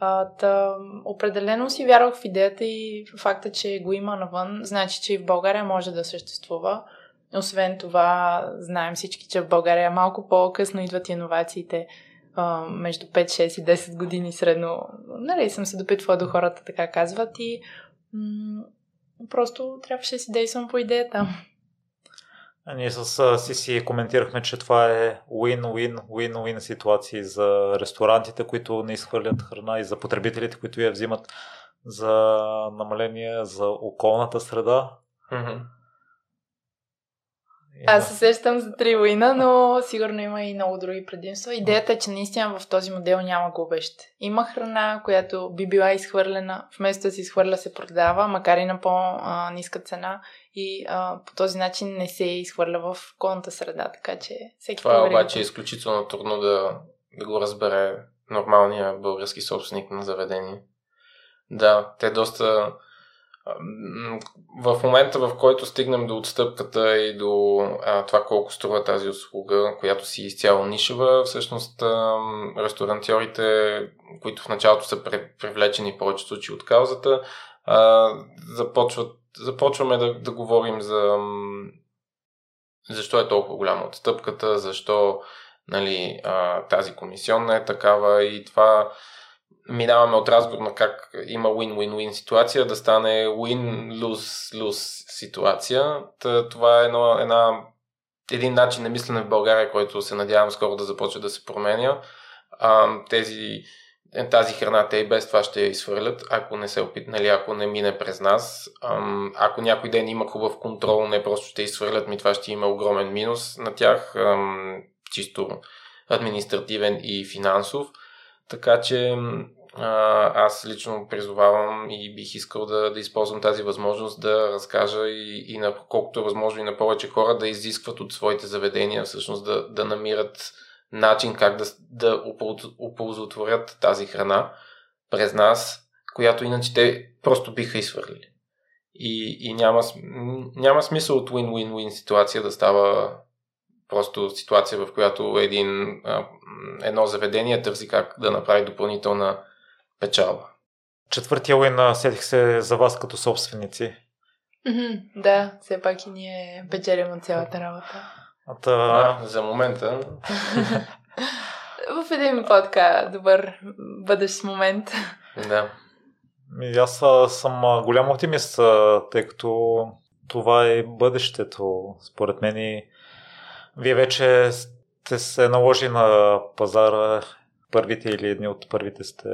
А, та, определено си вярвах в идеята и факта, че го има навън, значи, че и в България може да съществува. Освен това, знаем всички, че в България малко по-късно идват иновациите а, между 5, 6 и 10 години средно. Нали, съм се допитвала до хората, така казват и м- просто трябваше да си действам по идеята. Ние с Сиси коментирахме, че това е win-win-win-win ситуации за ресторантите, които не изхвърлят храна и за потребителите, които я взимат за намаление за околната среда. Mm-hmm. Аз се сещам за три уина, но сигурно има и много други предимства. Идеята е, че наистина в този модел няма губещ. Има храна, която би била изхвърлена, вместо да се изхвърля се продава, макар и на по-ниска цена и а, по този начин не се изхвърля в околната среда, така че всеки Това е обаче е изключително трудно да, да го разбере нормалния български собственик на заведение. Да, те доста в момента, в който стигнем до отстъпката и до а, това колко струва тази услуга, която си изцяло нишева, всъщност а, ресторантьорите, които в началото са привлечени повече случаи от каузата, а, започват, започваме да, да говорим за защо е толкова голяма отстъпката, защо нали, а, тази комисионна е такава и това минаваме от разговор на как има win-win-win ситуация да стане win-lose-lose ситуация. Та, това е едно, една, един начин на мислене в България, който се надявам скоро да започне да се променя. А, тези, тази храна те и без това ще я изхвърлят, ако не се опит, нали, ако не мине през нас. Ако някой ден има хубав контрол, не просто ще изхвърлят, ми това ще има огромен минус на тях, чисто административен и финансов. Така че аз лично призовавам и бих искал да, да използвам тази възможност да разкажа и, и на колкото е възможно и на повече хора да изискват от своите заведения всъщност да, да намират начин как да, да оползотворят тази храна през нас, която иначе те просто биха изхвърлили. И, и няма, няма смисъл от win-win-win ситуация да става просто ситуация, в която един, едно заведение търси как да направи допълнителна печалба. Четвъртия уин сетих се за вас като собственици. Mm-hmm, да, все пак и ние печелим от цялата работа. Та... А, за момента. В един по-така добър бъдещ момент. Да. И аз съм голям оптимист, тъй като това е бъдещето. Според мен и вие вече сте се наложи на пазара първите или едни от първите сте?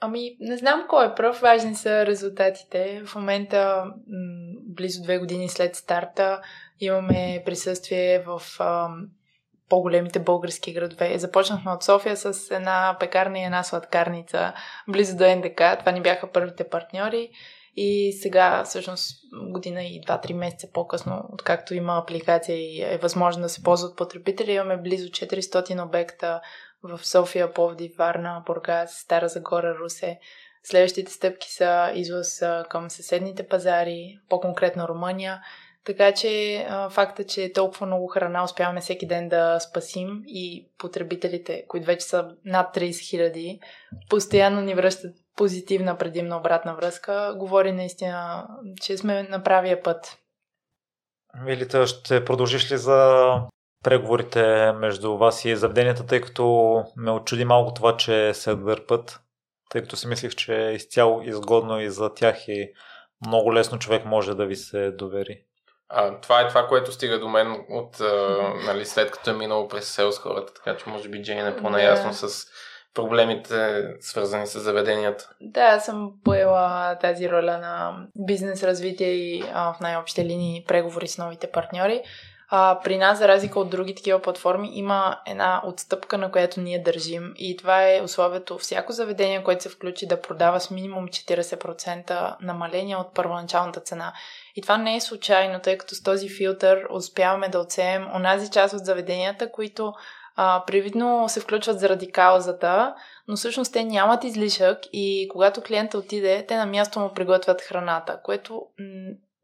Ами, не знам кой е пръв. Важни са резултатите. В момента, близо две години след старта, имаме присъствие в а, по-големите български градове. Започнахме от София с една пекарна и една сладкарница близо до НДК. Това ни бяха първите партньори. И сега, всъщност, година и 2-3 месеца по-късно, откакто има апликация и е възможно да се ползват потребители, имаме близо 400 обекта в София, Пловдив, Варна, Бургас, Стара Загора, Русе. Следващите стъпки са извоз към съседните пазари, по-конкретно Румъния. Така че факта, че толкова много храна успяваме всеки ден да спасим и потребителите, които вече са над 30 хиляди, постоянно ни връщат позитивна предимна обратна връзка, говори наистина, че сме на правия път. Милита, ще продължиш ли за преговорите между вас и заведенията, тъй като ме очуди малко това, че се дърпат, тъй като си мислих, че е изцяло изгодно и за тях и много лесно човек може да ви се довери. А, това е това, което стига до мен от, а, нали, след като е минало през селс хората, така че може би Джейн е по-наясно yeah. с проблемите, свързани с заведенията. Да, аз съм поела тази роля на бизнес развитие и а, в най-общи линии преговори с новите партньори. А, при нас, за разлика от други такива платформи, има една отстъпка, на която ние държим. И това е условието всяко заведение, което се включи да продава с минимум 40% намаление от първоначалната цена. И това не е случайно, тъй като с този филтър успяваме да оценим онази част от заведенията, които а, привидно се включват заради каузата, но всъщност те нямат излишък и когато клиента отиде, те на място му приготвят храната, което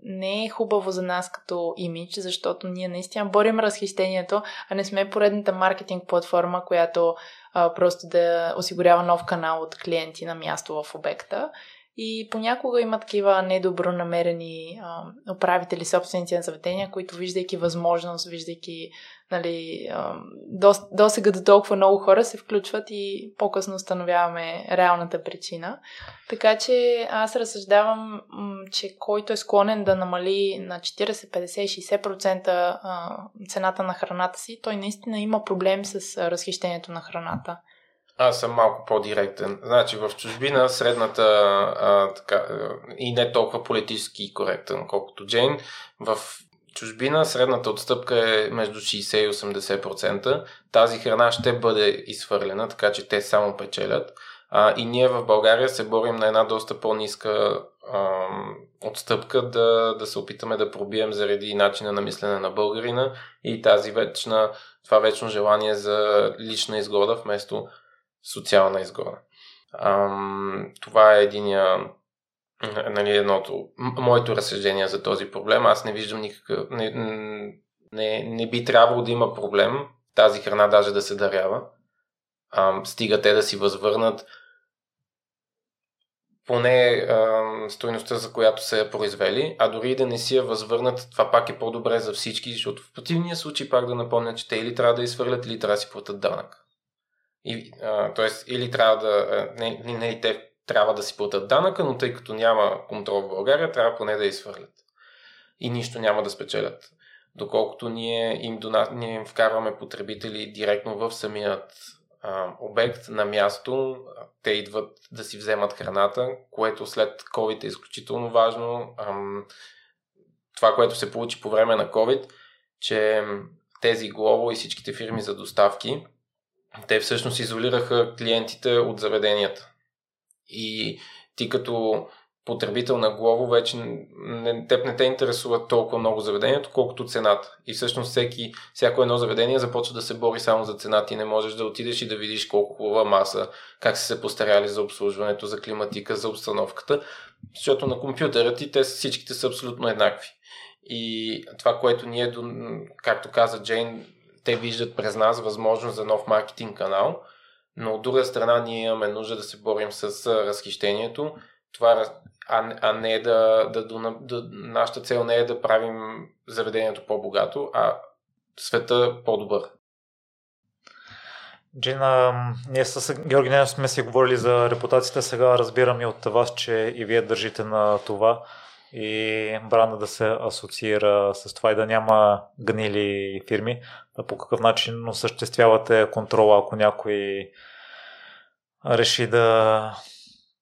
не е хубаво за нас като имидж, защото ние наистина борим разхищението, а не сме поредната маркетинг платформа, която а, просто да осигурява нов канал от клиенти на място в обекта. И понякога има такива недобронамерени а, управители, собственици на заведения, които виждайки възможност, виждайки нали, до, до сега до толкова много хора се включват и по-късно установяваме реалната причина. Така че аз разсъждавам, че който е склонен да намали на 40, 50, 60% цената на храната си, той наистина има проблем с разхищението на храната. Аз съм малко по-директен. Значи в чужбина средната а, така, и не толкова политически коректен, колкото Джейн, в чужбина средната отстъпка е между 60 и 80%. Тази храна ще бъде изхвърлена, така че те само печелят. А, и ние в България се борим на една доста по-ниска отстъпка да, да се опитаме да пробием заради начина на мислене на българина и тази вечна, това вечно желание за лична изгода вместо социална изгода. А, това е единия нали, едното, моето разсъждение за този проблем. Аз не виждам никакъв... Не, не, не би трябвало да има проблем тази храна даже да се дарява. А, стига те да си възвърнат поне а, стоеността, за която са я произвели, а дори да не си я възвърнат, това пак е по-добре за всички, защото в противния случай пак да напомня, че те или трябва да изхвърлят, или трябва да си платят данък. И, а, тоест, или трябва да... Не, не, не те трябва да си платят данъка, но тъй като няма контрол в България, трябва поне да изхвърлят. И нищо няма да спечелят. Доколкото ние им, дона... ние им вкарваме потребители директно в самият а, обект на място, те идват да си вземат храната, което след COVID е изключително важно. Ам, това, което се получи по време на COVID, че тези Глово и всичките фирми за доставки, те всъщност изолираха клиентите от заведенията. И ти като потребител на Глово вече не, теб не те интересува толкова много заведението, колкото цената. И всъщност всеки, всяко едно заведение започва да се бори само за цената. Ти не можеш да отидеш и да видиш колко хубава маса, как са се постаряли за обслужването, за климатика, за обстановката, защото на компютъра ти те всичките са абсолютно еднакви. И това, което ние, както каза Джейн, те виждат през нас възможност за нов маркетинг канал – но от друга страна ние имаме нужда да се борим с разхищението, това, а, не да, да, да, да, нашата цел не е да правим заведението по-богато, а света по-добър. Джина, ние с Георги Ненов сме си говорили за репутацията, сега разбирам и от вас, че и вие държите на това и бранда да се асоциира с това и да няма гнили фирми. Да по какъв начин осъществявате контрола, ако някой реши да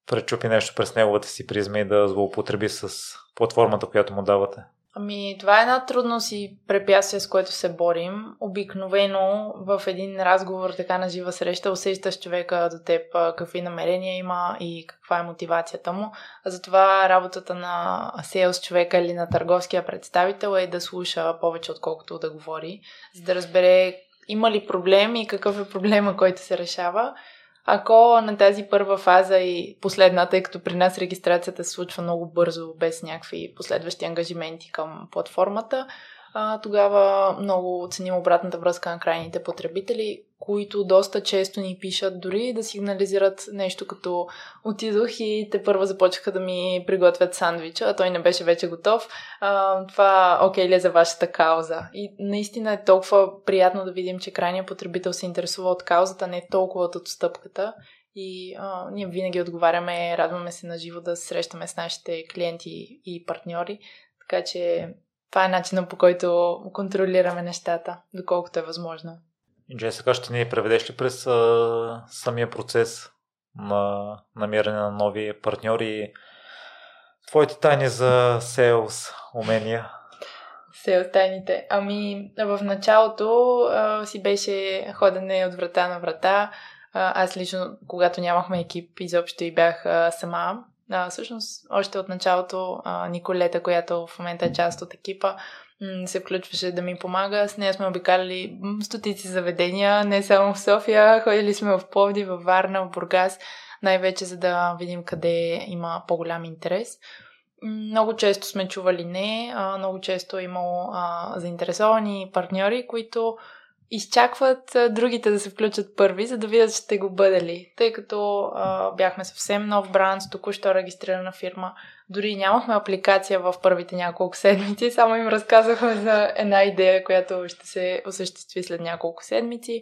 пречупи нещо през неговата си призма и да злоупотреби с платформата, която му давате? Ами, това е една трудност и препятствие, с което се борим. Обикновено в един разговор, така на жива среща, усещаш човека до теб какви намерения има и каква е мотивацията му. Затова работата на сейлс човека или на търговския представител е да слуша повече, отколкото да говори, за да разбере има ли проблем и какъв е проблема, който се решава ако на тази първа фаза и последната, тъй като при нас регистрацията се случва много бързо, без някакви последващи ангажименти към платформата, тогава много оценим обратната връзка на крайните потребители, които доста често ни пишат дори да сигнализират нещо като отидох и те първо започнаха да ми приготвят сандвича, а той не беше вече готов. А, това окей ли е за вашата кауза? И наистина е толкова приятно да видим, че крайният потребител се интересува от каузата, не толкова от отстъпката. И а, ние винаги отговаряме, радваме се на живо да се срещаме с нашите клиенти и партньори. Така че това е начинът по който контролираме нещата, доколкото е възможно. Сега ще ни преведеш ли през а, самия процес на намиране на нови партньори твоите тайни за сейлс умения? Сейлс тайните. Ами, в началото а, си беше ходене от врата на врата. А, аз лично, когато нямахме екип, изобщо и бях а, сама. А, всъщност, още от началото а, Николета, която в момента е част от екипа, се включваше да ми помага. С нея сме обикаляли стотици заведения, не само в София, ходили сме в Пловди, в Варна, в Бургас, най-вече за да видим къде има по-голям интерес. Много често сме чували не, много често е имало заинтересовани партньори, които изчакват другите да се включат първи, за да видят ще го бъде ли. Тъй като а, бяхме съвсем нов бранд, току-що регистрирана фирма, дори нямахме апликация в първите няколко седмици, само им разказахме за една идея, която ще се осъществи след няколко седмици.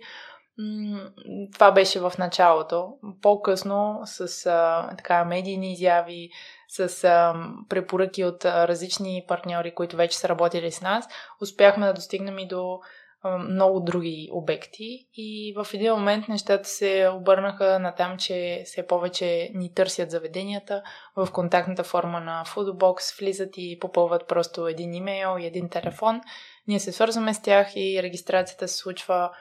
Това беше в началото. По-късно с а, така медийни изяви, с а, препоръки от а, различни партньори, които вече са работили с нас, успяхме да достигнем и до много други обекти и в един момент нещата се обърнаха на там, че все повече ни търсят заведенията в контактната форма на Foodbox, влизат и попълват просто един имейл и един телефон. Ние се свързваме с тях и регистрацията се случва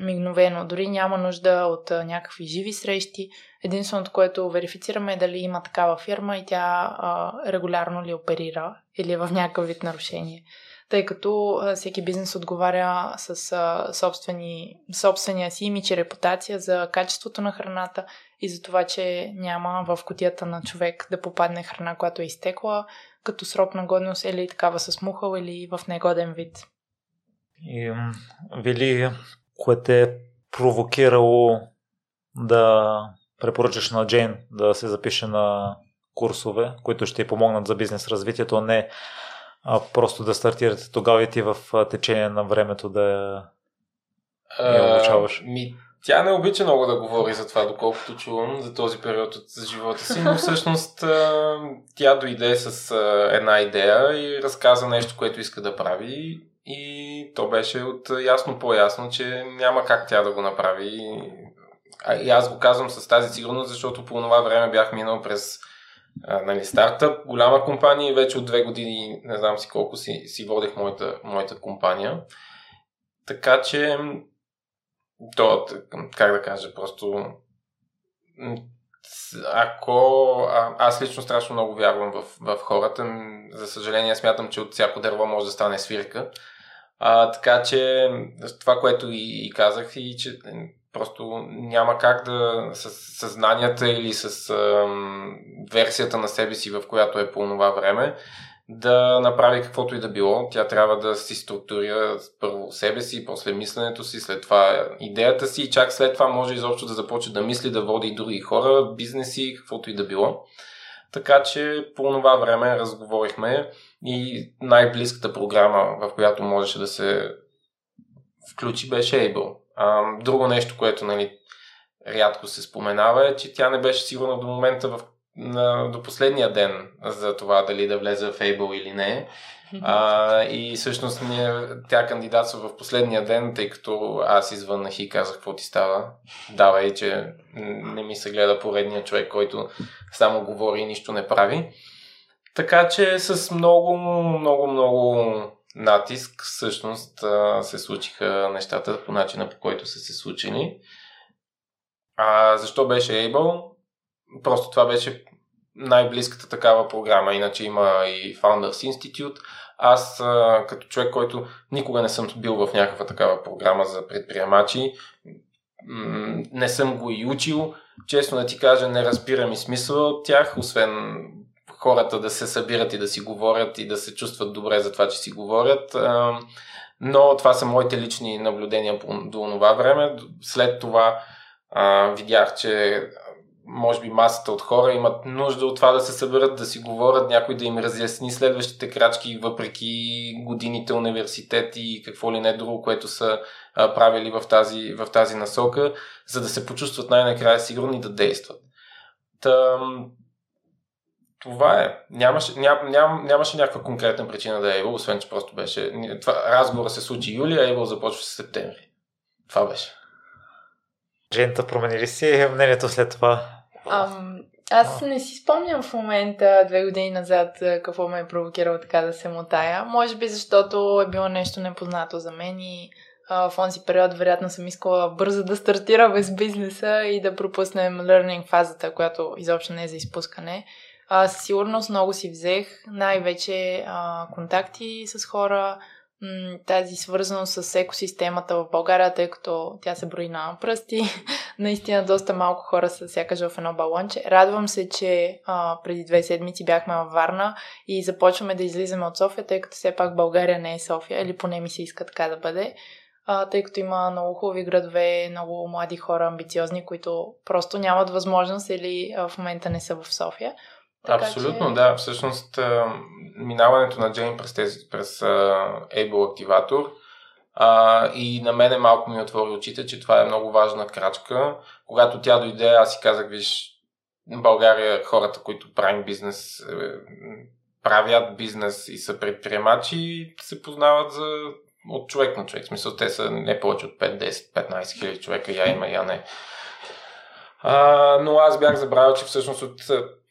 мигновено. Дори няма нужда от някакви живи срещи. Единственото, което верифицираме е дали има такава фирма и тя а, регулярно ли оперира или е в някакъв вид нарушение тъй като всеки бизнес отговаря с собствени, собствения си имидж и репутация за качеството на храната и за това, че няма в котията на човек да попадне храна, която е изтекла като срок на годност или такава с мухъл или в негоден вид. И, Вили, кое те е провокирало да препоръчаш на Джейн да се запише на курсове, които ще й помогнат за бизнес развитието, не а просто да стартирате тогава и ти в течение на времето да я обучаваш? Ми, тя не обича много да говори за това, доколкото чувам за този период от живота си, но всъщност тя дойде с една идея и разказа нещо, което иска да прави и то беше от ясно по-ясно, че няма как тя да го направи. И аз го казвам с тази сигурност, защото по това време бях минал през а, нали, стартъп, голяма компания и вече от две години, не знам си колко си, си водех моята, моята компания. Така че, то, как да кажа, просто ако а, аз лично страшно много вярвам в, в хората, за съжаление смятам, че от всяко дърво може да стане свирка. А, така че това, което и, и казах, и че Просто няма как да с съзнанията или с а, версията на себе си, в която е по това време, да направи каквото и да било. Тя трябва да си структурира първо себе си, после мисленето си, след това идеята си и чак след това може изобщо да започне да мисли, да води и други хора, бизнеси, каквото и да било. Така че по това време разговорихме и най-близката програма, в която можеше да се включи, беше Able. Друго нещо, което нали, рядко се споменава е, че тя не беше сигурна до момента в на, до последния ден за това дали да влезе в Able или не. А, и всъщност ние, тя кандидатства в последния ден, тъй като аз извъннах и казах какво ти става. Давай, че не ми се гледа поредния човек, който само говори и нищо не прави. Така че с много, много, много натиск всъщност се случиха нещата по начина по който са се случили. А защо беше Able? Просто това беше най-близката такава програма. Иначе има и Founders Institute. Аз като човек, който никога не съм бил в някаква такава програма за предприемачи, не съм го и учил. Честно да ти кажа, не разбирам и смисъл от тях, освен хората да се събират и да си говорят и да се чувстват добре за това, че си говорят. Но това са моите лични наблюдения до това време. След това видях, че може би масата от хора имат нужда от това да се съберат, да си говорят, някой да им разясни следващите крачки, въпреки годините университет и какво ли не друго, което са правили в тази, в тази насока, за да се почувстват най-накрая сигурни да действат. Та, това е. Нямаше, ням, ням, нямаше някаква конкретна причина да е Able, освен че просто беше... Това, разговора се случи юли, а Able започва в септември. Това беше. Жената промени ли си мнението след това? Ам, аз не си спомням в момента, две години назад, какво ме е провокирало така да се мотая. Може би защото е било нещо непознато за мен и а, в онзи период вероятно съм искала бързо да стартира без бизнеса и да пропуснем learning фазата, която изобщо не е за изпускане. А, сигурност много си взех, най-вече а, контакти с хора, тази свързаност с екосистемата в България, тъй като тя се брои на пръсти. Наистина доста малко хора са сякаш в едно балонче. Радвам се, че а, преди две седмици бяхме във Варна и започваме да излизаме от София, тъй като все пак България не е София, или поне ми се иска така да бъде. А, тъй като има много хубави градове, много млади хора, амбициозни, които просто нямат възможност или а, в момента не са в София. Така, Абсолютно, че... да. Всъщност, минаването на Джейн през, тези, през Able активатор а, и на мене малко ми отвори очите, че това е много важна крачка. Когато тя дойде, аз си казах, виж, България хората, които правим бизнес, е, правят бизнес и са предприемачи, се познават за от човек на човек. В смисъл, те са не повече от 5, 10, 15 хиляди човека, я има, я не. А, но аз бях забравил, че всъщност от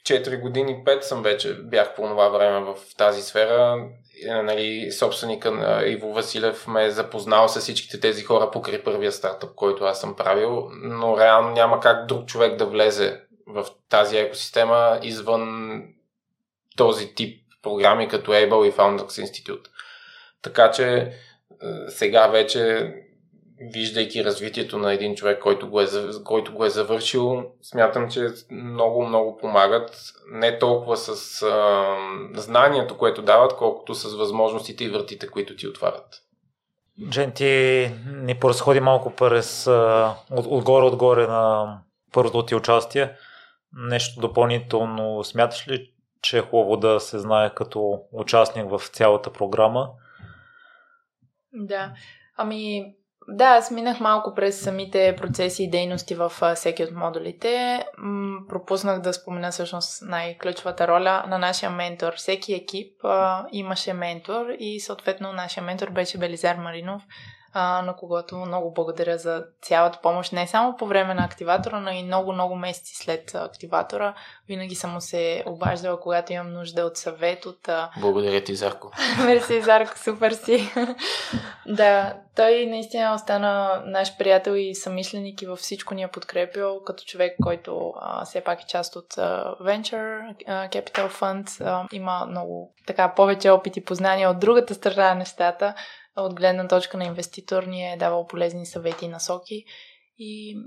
4 години, 5 съм вече, бях по това време в тази сфера. Е, нали, собственика Иво Василев ме е запознал с всичките тези хора покрай първия стартъп, който аз съм правил, но реално няма как друг човек да влезе в тази екосистема извън този тип програми като Able и Founders Institute. Така че е, сега вече виждайки развитието на един човек, който го, е, който го е завършил, смятам, че много, много помагат. Не толкова с а, знанието, което дават, колкото с възможностите и вратите, които ти отварят. Джен, ти ни поразходи малко през от, отгоре-отгоре на първото ти участие. Нещо допълнително смяташ ли, че е хубаво да се знае като участник в цялата програма? Да. Ами, да, аз минах малко през самите процеси и дейности в всеки от модулите. пропуснах да спомена всъщност най-ключовата роля на нашия ментор. Всеки екип а, имаше ментор и съответно нашия ментор беше Белизар Маринов, а, на когото много благодаря за цялата помощ, не само по време на активатора, но и много-много месеци след активатора. Винаги съм му се обаждала, когато имам нужда от съвет. От, Благодаря ти, Зарко. Мерси, Зарко, супер си. да, той наистина остана наш приятел и съмишленик и във всичко ни е подкрепил, като човек, който а, все пак е част от а, Venture а, Capital Fund. А, има много така повече опит и познания от другата страна на нещата от гледна точка на инвеститор ни е давал полезни съвети и насоки. И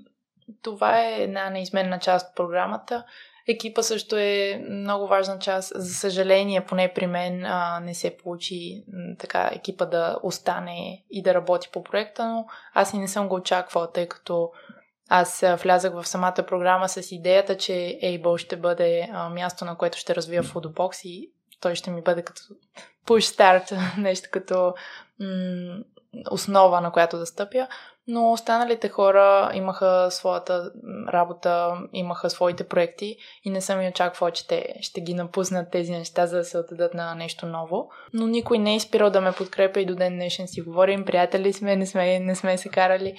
това е една неизменна част от програмата. Екипа също е много важна част. За съжаление, поне при мен а, не се получи така екипа да остане и да работи по проекта, но аз и не съм го очаквала, тъй като аз влязах в самата програма с идеята, че Able ще бъде а, място, на което ще развия Foodbox и той ще ми бъде като push start, нещо като м- основа, на която да стъпя. Но останалите хора имаха своята работа, имаха своите проекти и не съм и очаквала, че те ще ги напуснат тези неща, за да се отдадат на нещо ново. Но никой не е изпирал да ме подкрепя и до ден днешен си говорим, приятели сме, не сме, не сме се карали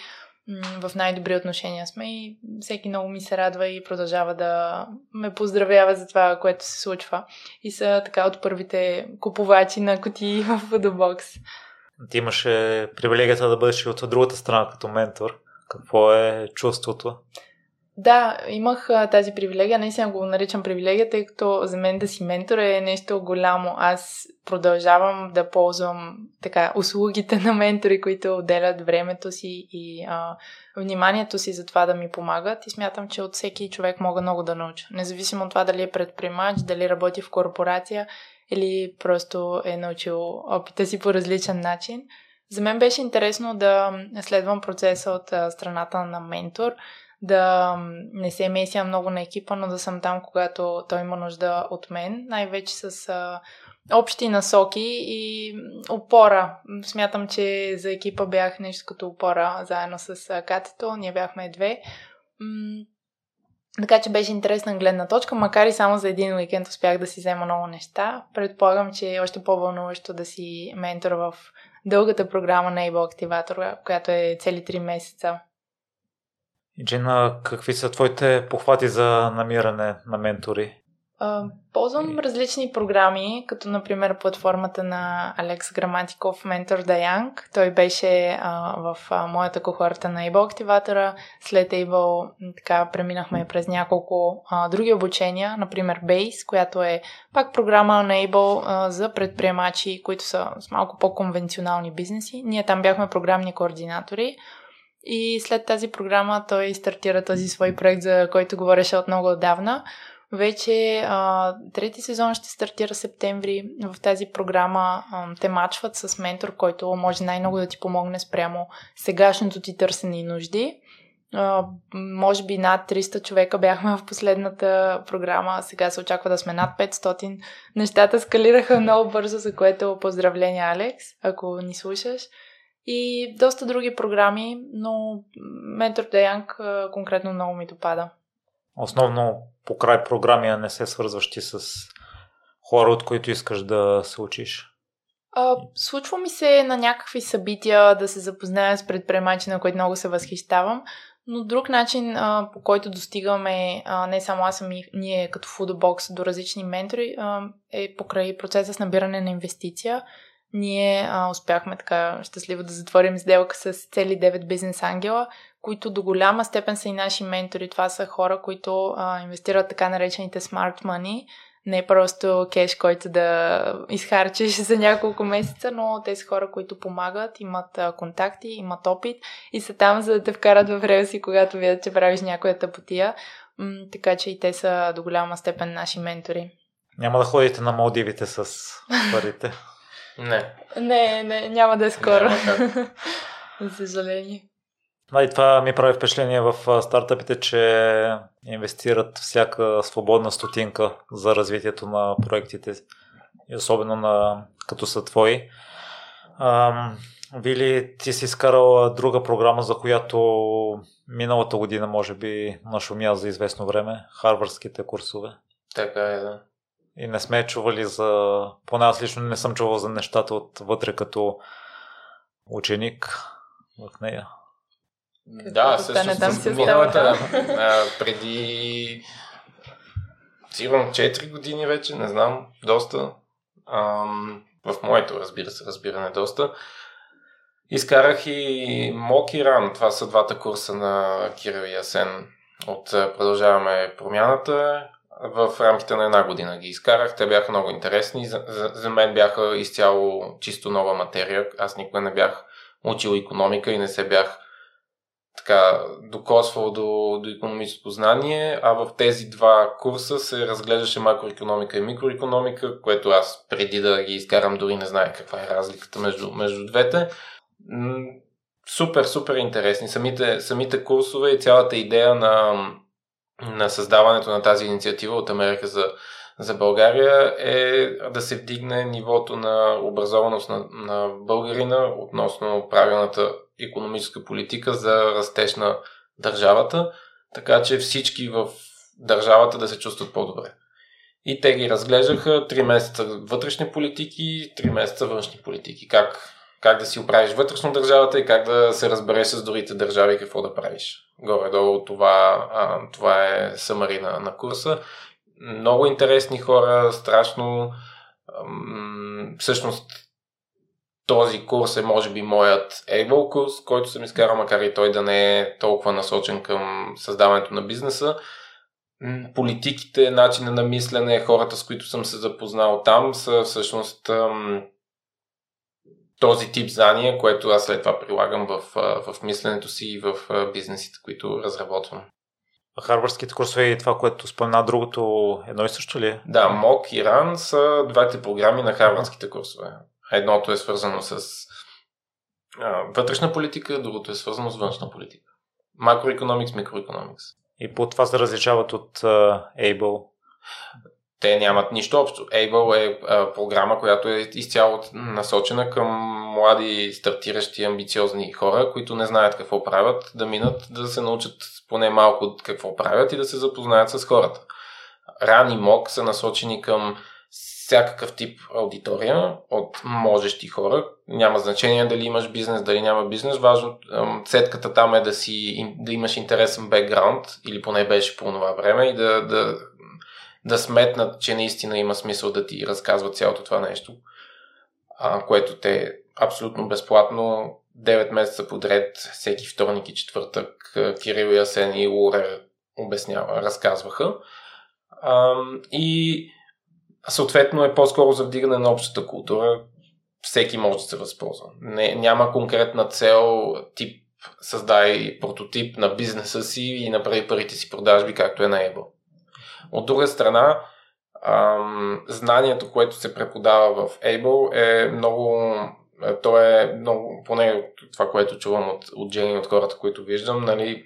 в най-добри отношения сме и всеки много ми се радва и продължава да ме поздравява за това, което се случва. И са така от първите купувачи на коти в Foodbox. Ти имаше привилегията да бъдеш от другата страна като ментор. Какво е чувството? Да, имах а, тази привилегия. Наистина го наричам привилегия, тъй като за мен да си ментор е нещо голямо. Аз продължавам да ползвам така услугите на ментори, които отделят времето си и а, вниманието си за това да ми помагат. И смятам, че от всеки човек мога много да науча. Независимо от това дали е предприемач, дали работи в корпорация или просто е научил опита си по различен начин. За мен беше интересно да следвам процеса от страната на ментор, да не се меся много на екипа, но да съм там, когато той има нужда от мен, най-вече с а, общи насоки и опора. Смятам, че за екипа бях нещо като опора заедно с Катето. Ние бяхме две. Така че беше интересна гледна точка, макар и само за един уикенд успях да си взема много неща. Предполагам, че е още по-вълнуващо да си ментор в дългата програма на Able Activator, която е цели 3 месеца. Джина, какви са твоите похвати за намиране на ментори? Ползвам различни програми, като например платформата на Алекс Граматиков, ментор Даянг. Той беше uh, в uh, моята кохорта на Able активатора. След Able така преминахме през няколко uh, други обучения, например Base, която е пак програма на Able uh, за предприемачи, които са с малко по-конвенционални бизнеси. Ние там бяхме програмни координатори. И след тази програма той стартира този свой проект, за който говореше от много отдавна. Вече а, трети сезон ще стартира септември. В тази програма а, те мачват с ментор, който може най-много да ти помогне спрямо сегашното ти търсене и нужди. А, може би над 300 човека бяхме в последната програма, сега се очаква да сме над 500. Нещата скалираха много бързо, за което поздравления, Алекс, ако ни слушаш и доста други програми, но Ментор Деянг конкретно много ми допада. Основно по край програми, а не се свързващи с хора, от които искаш да се учиш? А, случва ми се на някакви събития да се запозная с предприемачи, на които много се възхищавам, но друг начин, а, по който достигаме а, не само аз, ами ние като Foodbox до различни ментори, а, е покрай процеса с набиране на инвестиция ние а, успяхме така щастливо да затворим сделка с цели 9 бизнес ангела, които до голяма степен са и наши ментори. Това са хора, които а, инвестират така наречените smart money, не просто кеш, който да изхарчиш за няколко месеца, но те са хора, които помагат, имат контакти, имат опит и са там, за да те вкарат в релси, когато видят, че правиш някоя тъпотия. М- така че и те са до голяма степен наши ментори. Няма да ходите на Малдивите с парите. Не. Не, не, няма да е скоро. За съжаление. Да, и това ми прави впечатление в стартъпите, че инвестират всяка свободна стотинка за развитието на проектите, и особено на, като са твои. Ам, Вили, ти си изкарал друга програма, за която миналата година, може би, нашумя за известно време, харвардските курсове. Така е, да. И не сме чували за... Поне аз лично не съм чувал за нещата отвътре като ученик в нея. Да, също там си миналата, а, преди сигурно 4 години вече, не знам, доста. Ам, в моето, разбира се, разбиране доста. Изкарах и Мок и Ран. Това са двата курса на Кирил и Асен от Продължаваме промяната в рамките на една година ги изкарах. Те бяха много интересни. За, за, за мен бяха изцяло чисто нова материя. Аз никога не бях учил економика и не се бях така докосвал до, до економическо знание, а в тези два курса се разглеждаше макроекономика и микроекономика, което аз преди да ги изкарам дори не знае каква е разликата между, между двете. супер, супер интересни. Самите, самите курсове и цялата идея на, на създаването на тази инициатива от Америка за, за България е да се вдигне нивото на образованост на, на българина относно правилната економическа политика за растеж на държавата, така че всички в държавата да се чувстват по-добре. И те ги разглеждаха 3 месеца вътрешни политики, 3 месеца външни политики. Как, как да си оправиш вътрешно държавата и как да се разбереш с другите държави какво да правиш. Горе-долу това, а, това е самари на, курса. Много интересни хора, страшно. Ам, всъщност този курс е може би моят Able курс, който съм изкарал, макар и той да не е толкова насочен към създаването на бизнеса политиките, начина на мислене, хората с които съм се запознал там са всъщност този тип знания, което аз след това прилагам в, в мисленето си и в бизнесите, които разработвам. Харвардските курсове и това, което спомена другото, едно и също ли е? Да, МОК и РАН са двете програми на харвардските курсове. Едното е свързано с а, вътрешна политика, другото е свързано с външна политика. Макроекономикс, микроекономикс. И по това се различават от uh, Able? Те нямат нищо общо. Able е а, програма, която е изцяло насочена към млади, стартиращи, амбициозни хора, които не знаят какво правят, да минат, да се научат поне малко какво правят и да се запознаят с хората. Ран и МОК са насочени към всякакъв тип аудитория от можещи хора. Няма значение дали имаш бизнес, дали няма бизнес. Важно, сетката там е да, си, да имаш интересен бекграунд, или поне беше по това време, и да, да, да сметнат, че наистина има смисъл да ти разказват цялото това нещо, а, което те абсолютно безплатно 9 месеца подред, всеки вторник и четвъртък, Кирил Ясен и Лурер обяснява, разказваха. А, и съответно е по-скоро за вдигане на общата култура. Всеки може да се възползва. Не, няма конкретна цел, тип създай прототип на бизнеса си и направи първите си продажби, както е на Ебо. От друга страна, ам, знанието, което се преподава в Able е много то е много, поне това, което чувам от, от Джени, от хората, които виждам, нали,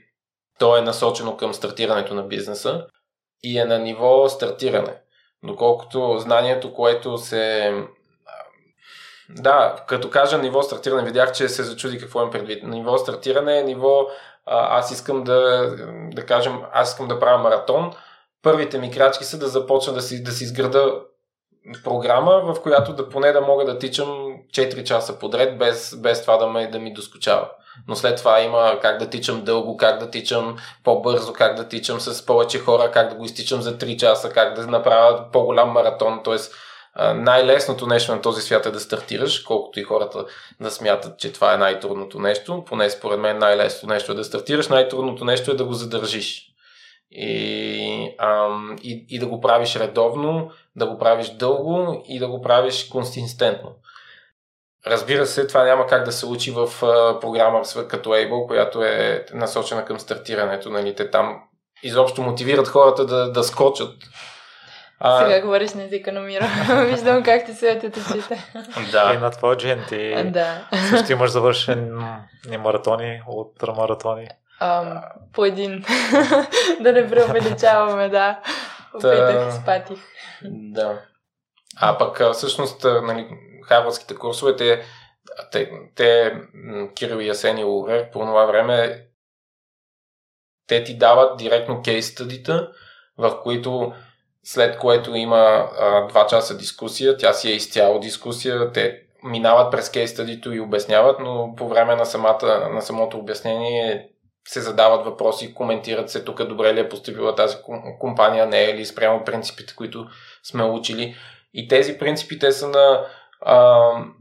то е насочено към стартирането на бизнеса и е на ниво стартиране. Доколкото знанието, което се... Да, като кажа ниво стартиране, видях, че се зачуди какво им предвид. Ниво стартиране е ниво, аз искам да, да кажем, аз искам да правя маратон. Първите ми крачки са да започна да си, да си изграда програма, в която да поне да мога да тичам 4 часа подред, без, без това да, ме, да ми доскочава но след това има как да тичам дълго, как да тичам по-бързо, как да тичам с повече хора, как да го изтичам за 3 часа, как да направя по-голям маратон. Тоест, най-лесното нещо на този свят е да стартираш, колкото и хората да смятат, че това е най-трудното нещо. Поне според мен най-лесното нещо е да стартираш, най-трудното нещо е да го задържиш. И, ам, и, и да го правиш редовно, да го правиш дълго и да го правиш консистентно. Разбира се, това няма как да се учи в а, програма като Able, която е насочена към стартирането. Нали? Те там изобщо мотивират хората да, да скочат. А... Сега говориш на езика на мира. Виждам как ти светят очите. Да. И на твоя джен ти да. също имаш завършен не маратони, ултрамаратони. Um, по един. да не преувеличаваме, да. Опитах, спатих. Да. А пък всъщност, нали, харвардските курсове, те, те, те Кирил и Ясен и Лурер по това време те ти дават директно кейс стъдита, в които след което има а, два часа дискусия, тя си е изцяло дискусия, те минават през кейс стъдито и обясняват, но по време на, самата, на самото обяснение се задават въпроси, коментират се тук добре ли е поступила тази компания, не е ли спрямо принципите, които сме учили. И тези принципи те са на а,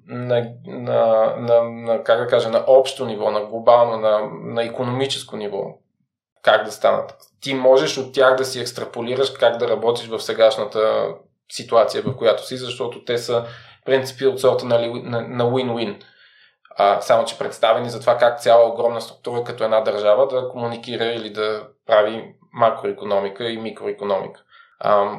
на, на, на, на, как да кажа, на общо ниво, на глобално, на, на економическо ниво, как да станат. Ти можеш от тях да си екстраполираш как да работиш в сегашната ситуация, в която си, защото те са принципи от сорта на, на, на win-win. А, само, че представени за това как цяла огромна структура като една държава да комуникира или да прави макроекономика и микроекономика. А,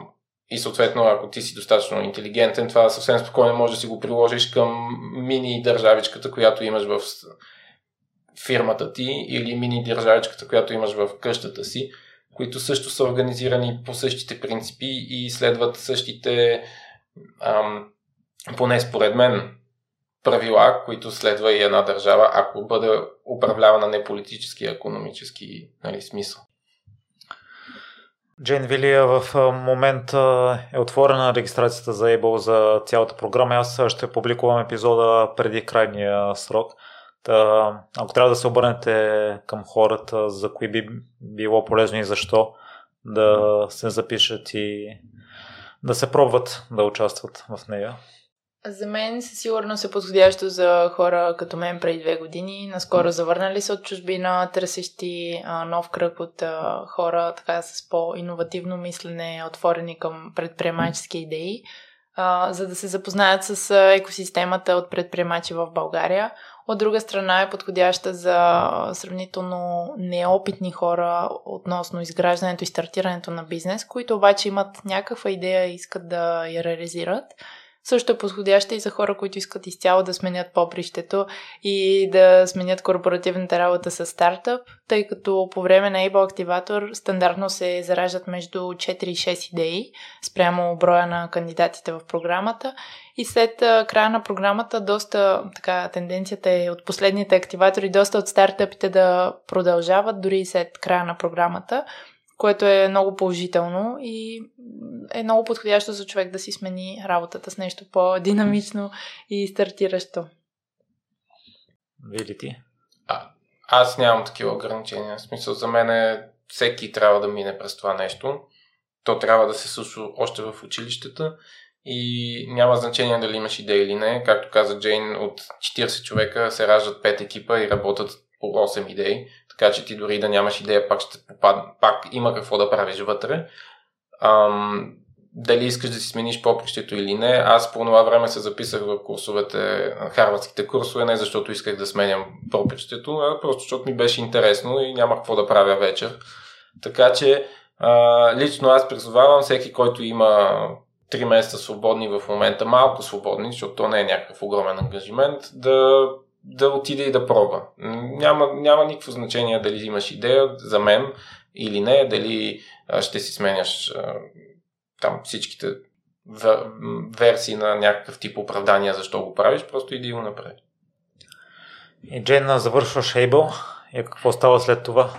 и съответно, ако ти си достатъчно интелигентен, това съвсем спокойно може да си го приложиш към мини държавичката, която имаш в фирмата ти или мини държавичката, която имаш в къщата си, които също са организирани по същите принципи и следват същите, ам, поне според мен, правила, които следва и една държава, ако бъде управлявана не политически, а економически нали, смисъл. Джейн Вилия в момента е отворена регистрацията за Able за цялата програма. Аз ще публикувам епизода преди крайния срок. Та, ако трябва да се обърнете към хората, за кои би било полезно и защо да се запишат и да се пробват да участват в нея. За мен със сигурност е подходящо за хора като мен преди две години. Наскоро завърнали се от чужбина, търсещи а, нов кръг от а, хора така с по-инновативно мислене, отворени към предприемачески идеи, а, за да се запознаят с екосистемата от предприемачи в България. От друга страна е подходяща за сравнително неопитни хора относно изграждането и стартирането на бизнес, които обаче имат някаква идея и искат да я реализират. Също е подходяща и за хора, които искат изцяло да сменят попрището и да сменят корпоративната работа с стартъп, тъй като по време на Able Activator стандартно се зараждат между 4 и 6 идеи спрямо броя на кандидатите в програмата. И след края на програмата доста така тенденцията е от последните активатори, доста от стартъпите да продължават дори и след края на програмата което е много положително и е много подходящо за човек да си смени работата с нещо по-динамично и стартиращо. Види ти? А, аз нямам такива ограничения. В смисъл, за мен е, всеки трябва да мине през това нещо. То трябва да се случва още в училищата и няма значение дали имаш идея или не. Както каза Джейн, от 40 човека се раждат 5 екипа и работят по 8 идеи. Така че ти дори да нямаш идея, пак ще попад... пак има какво да правиш вътре. Ам, дали искаш да си смениш попрището или не. Аз по това време се записах в курсовете, харвардските курсове, не защото исках да сменям попрището, а просто защото ми беше интересно и нямах какво да правя вечер. Така че а, лично аз призовавам всеки, който има 3 месеца свободни в момента, малко свободни, защото то не е някакъв огромен ангажимент, да да отиде и да пробва. Няма, няма никакво значение дали имаш идея за мен или не, дали ще си сменяш там всичките версии на някакъв тип оправдания защо го правиш, просто иди го направи. И Джейн, завършваш Able и какво става след това?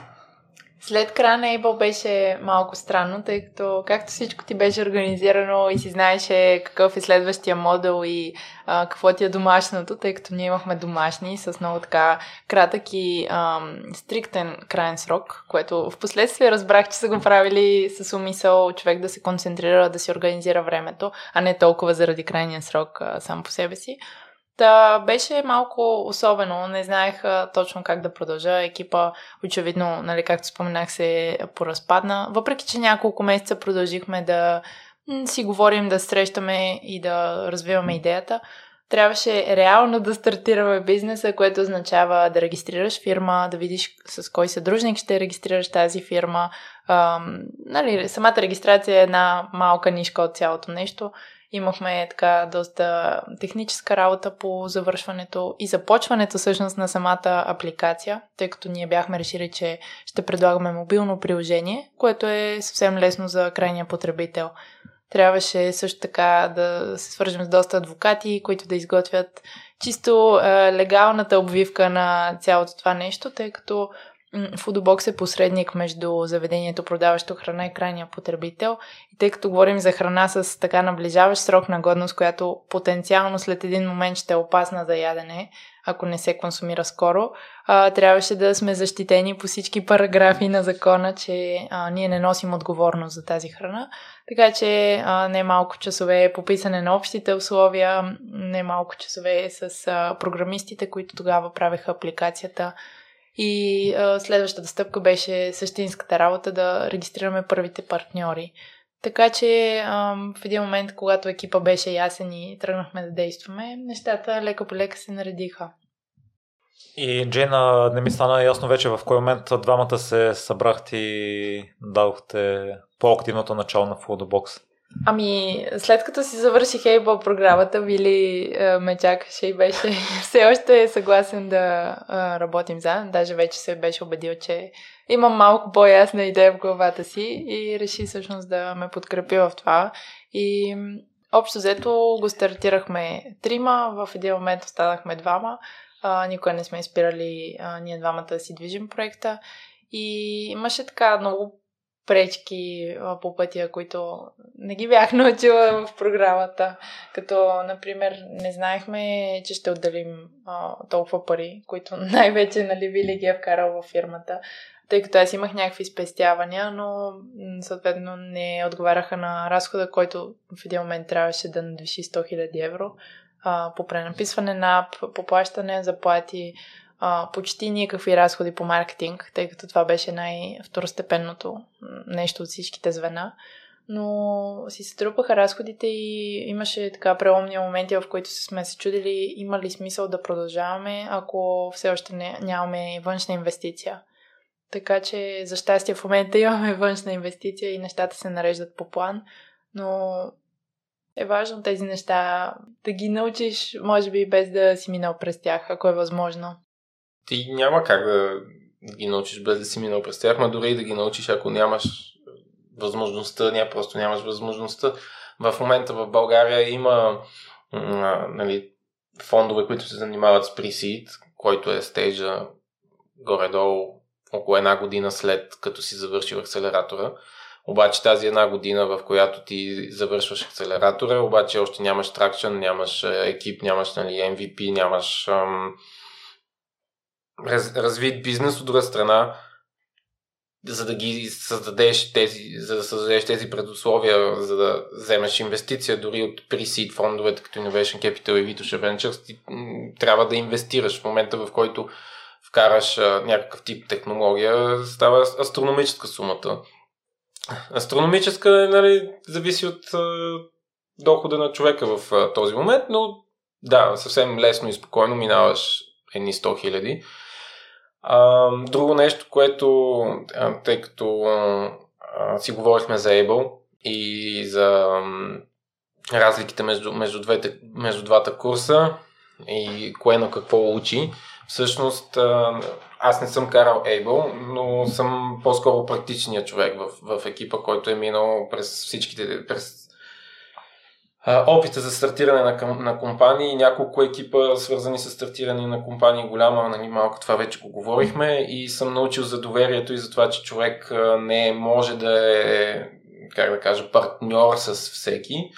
След края на Able беше малко странно, тъй като както всичко ти беше организирано и си знаеше какъв е следващия модул и а, какво ти е домашното, тъй като ние имахме домашни с много така кратък и ам, стриктен крайен срок, което в последствие разбрах, че са го правили с умисъл човек да се концентрира, да си организира времето, а не толкова заради крайния срок а, сам по себе си. Та беше малко особено. Не знаех а, точно как да продължа. Екипа, очевидно, нали, както споменах, се поразпадна. Въпреки, че няколко месеца продължихме да си говорим, да срещаме и да развиваме идеята, трябваше реално да стартираме бизнеса, което означава да регистрираш фирма, да видиш с кой съдружник ще регистрираш тази фирма. Ам, нали, самата регистрация е една малка нишка от цялото нещо. Имахме така доста техническа работа по завършването и започването всъщност на самата апликация, тъй като ние бяхме решили, че ще предлагаме мобилно приложение, което е съвсем лесно за крайния потребител. Трябваше също така да се свържем с доста адвокати, които да изготвят чисто е, легалната обвивка на цялото това нещо, тъй като Foodbox е посредник между заведението, продаващо храна и крайния потребител. И тъй като говорим за храна с така наближаващ срок на годност, която потенциално след един момент ще е опасна за ядене, ако не се консумира скоро, а, трябваше да сме защитени по всички параграфи на закона, че а, ние не носим отговорност за тази храна. Така че а, не малко часове по писане на общите условия, не малко часове с а, програмистите, които тогава правеха апликацията и а, следващата стъпка беше същинската работа да регистрираме първите партньори. Така че а, в един момент, когато екипа беше ясен и тръгнахме да действаме, нещата лека по лека се наредиха. И Джейна, не ми стана ясно вече в кой момент двамата се събрахте и дадохте по-активното начало на Foodbox. Ами, след като си завърших Able програмата, Вили е, ме чакаше и беше все още съгласен да е, работим заедно. Даже вече се беше убедил, че имам малко по-ясна идея в главата си и реши всъщност да ме подкрепи в това. И общо взето го стартирахме трима, в един момент останахме двама. А, никога не сме изпирали а, ние двамата да си движим проекта. И имаше така много пречки по пътя, които не ги бях научила в програмата. Като, например, не знаехме, че ще отделим а, толкова пари, които най-вече, нали, Вили ги е вкарал в фирмата. Тъй като аз имах някакви спестявания, но съответно не отговаряха на разхода, който в един момент трябваше да надвиши 100 000 евро а, по пренаписване на ап, по плащане, заплати, а, почти никакви разходи по маркетинг, тъй като това беше най-второстепенното нещо от всичките звена. Но си се трупаха разходите и имаше така преломни моменти, в които сме се чудили има ли смисъл да продължаваме, ако все още не, нямаме външна инвестиция. Така че за щастие в момента имаме външна инвестиция и нещата се нареждат по план, но е важно тези неща да ги научиш, може би без да си минал през тях, ако е възможно ти няма как да ги научиш без да си минал през тях, но дори и да ги научиш, ако нямаш възможността, няма просто нямаш възможността. В момента в България има нали, фондове, които се занимават с пресид, който е стейджа горе-долу около една година след като си завършил акселератора. Обаче тази една година, в която ти завършваш акселератора, обаче още нямаш тракшн, нямаш екип, нямаш нали, MVP, нямаш ам, раз, развит бизнес, от друга страна, за да ги създадеш тези, за да създадеш тези предусловия, за да вземеш инвестиция дори от pre-seed фондовете като Innovation Capital и Vitosh Ventures, ти трябва да инвестираш в момента, в който вкараш а, някакъв тип технология, става астрономическа сумата. Астрономическа, нали, зависи от а, дохода на човека в а, този момент, но да, съвсем лесно и спокойно минаваш едни 100 хиляди. А, друго нещо, което, тъй като а, си говорихме за Able и за разликите между, между, двете, между двата курса и кое на какво учи, всъщност аз не съм карал Able, но съм по-скоро практичният човек в, в екипа, който е минал през всичките, през опита за стартиране на, на компании, няколко екипа свързани с стартиране на компании, голяма, нали, малко това вече го говорихме и съм научил за доверието и за това, че човек не може да е, как да кажа, партньор с всеки,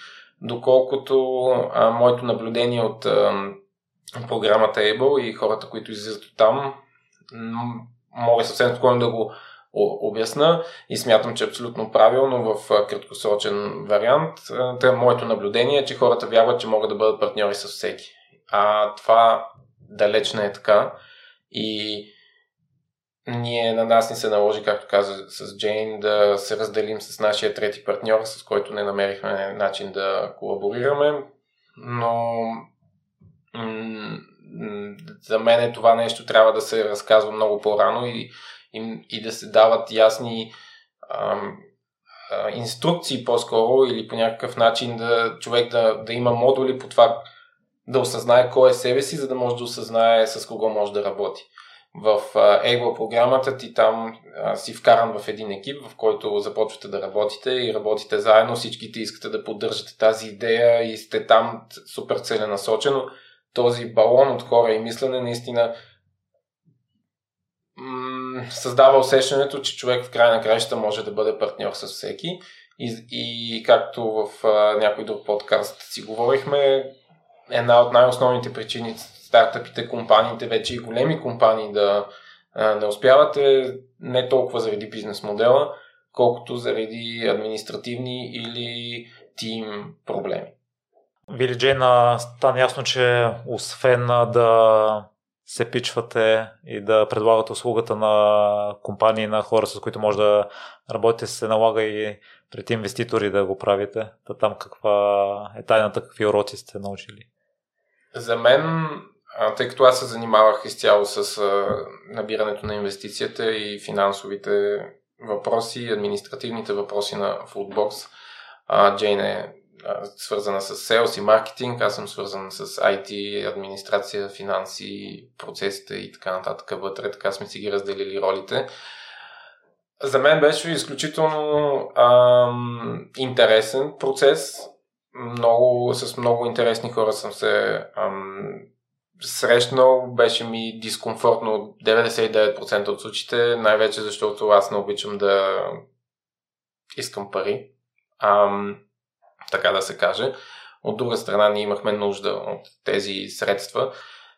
доколкото а, моето наблюдение от а, програмата Able и хората, които излизат от там, мога съвсем спокойно да го обясна и смятам, че е абсолютно правилно в краткосрочен вариант. Та, моето наблюдение е, че хората вярват, че могат да бъдат партньори с всеки. А това далеч не е така. И ние на нас ни се наложи, както каза с Джейн, да се разделим с нашия трети партньор, с който не намерихме начин да колаборираме. Но за мен това нещо трябва да се разказва много по-рано и и, и да се дават ясни ам, а, инструкции по-скоро или по някакъв начин да човек да, да има модули по това да осъзнае кой е себе си, за да може да осъзнае с кого може да работи. В Able програмата ти там а, си вкаран в един екип, в който започвате да работите и работите заедно, всичките искате да поддържате тази идея и сте там супер целенасочено. Този балон от хора и мислене наистина създава усещането, че човек в края на краища може да бъде партньор с всеки. И, и както в а, някой друг подкаст си говорихме, една от най-основните причини стартъпите, компаниите, вече и големи компании да а, не успяват е не толкова заради бизнес модела, колкото заради административни или тим проблеми. Вили Джейна, стана ясно, че освен да се пичвате и да предлагате услугата на компании, на хора, с които може да работите, се налага и пред инвеститори да го правите. Та там каква е тайната, какви уроци сте научили? За мен, тъй като аз се занимавах изцяло с набирането на инвестицията и финансовите въпроси, административните въпроси на Foodbox, Джейн е свързана с sales и маркетинг, аз съм свързан с IT, администрация, финанси, процесите и така нататък вътре, така сме си ги разделили ролите. За мен беше изключително ам, интересен процес. Много, с много интересни хора съм се ам, срещнал. Беше ми дискомфортно 99% от случаите, най-вече защото аз не обичам да искам пари. Ам, така да се каже. От друга страна, ние имахме нужда от тези средства.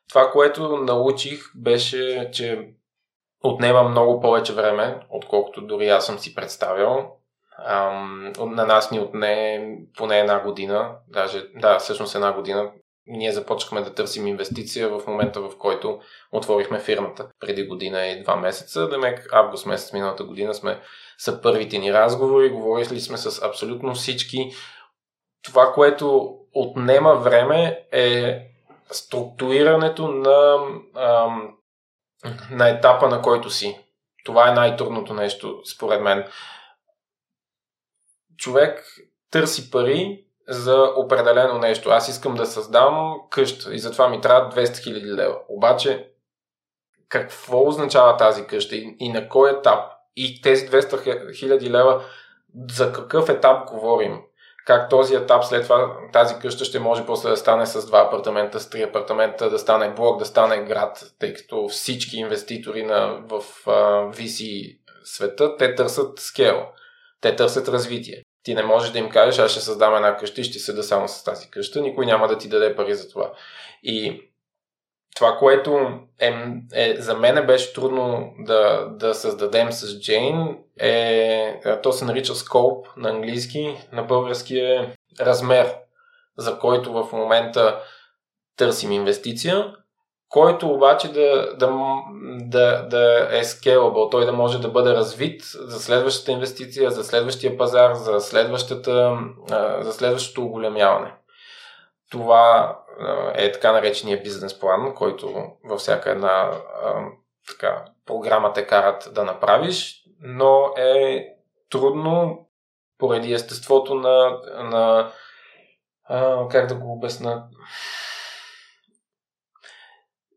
Това, което научих, беше, че отнема много повече време, отколкото дори аз съм си представил. Ам, на нас ни отне поне една година, даже, да, всъщност една година. Ние започнахме да търсим инвестиция в момента, в който отворихме фирмата преди година и два месеца. Демек, август месец миналата година сме са първите ни разговори, говорили сме с абсолютно всички. Това, което отнема време е структурирането на ам, на етапа, на който си. Това е най-трудното нещо, според мен. Човек търси пари за определено нещо. Аз искам да създам къща и затова ми трябва 200 000 лева. Обаче, какво означава тази къща и, и на кой етап? И тези 200 000 лева, за какъв етап говорим? Как този етап след това тази къща ще може после да стане с два апартамента, с три апартамента, да стане блок, да стане град, тъй като всички инвеститори на, в VC света, те търсят скел, те търсят развитие. Ти не можеш да им кажеш, аз ще създам една къща и ще седа само с тази къща, никой няма да ти даде пари за това. И това, което е, е, за мен беше трудно да, да създадем с Джейн, е, то се нарича scope на английски, на български е размер, за който в момента търсим инвестиция, който обаче да, да, да, да е scalable, той да може да бъде развит за следващата инвестиция, за следващия пазар, за, следващата, за следващото оголемяване. Това е така наречения бизнес план, който във всяка една така, програма те карат да направиш, но е трудно поради естеството на, на а, как да го обясна,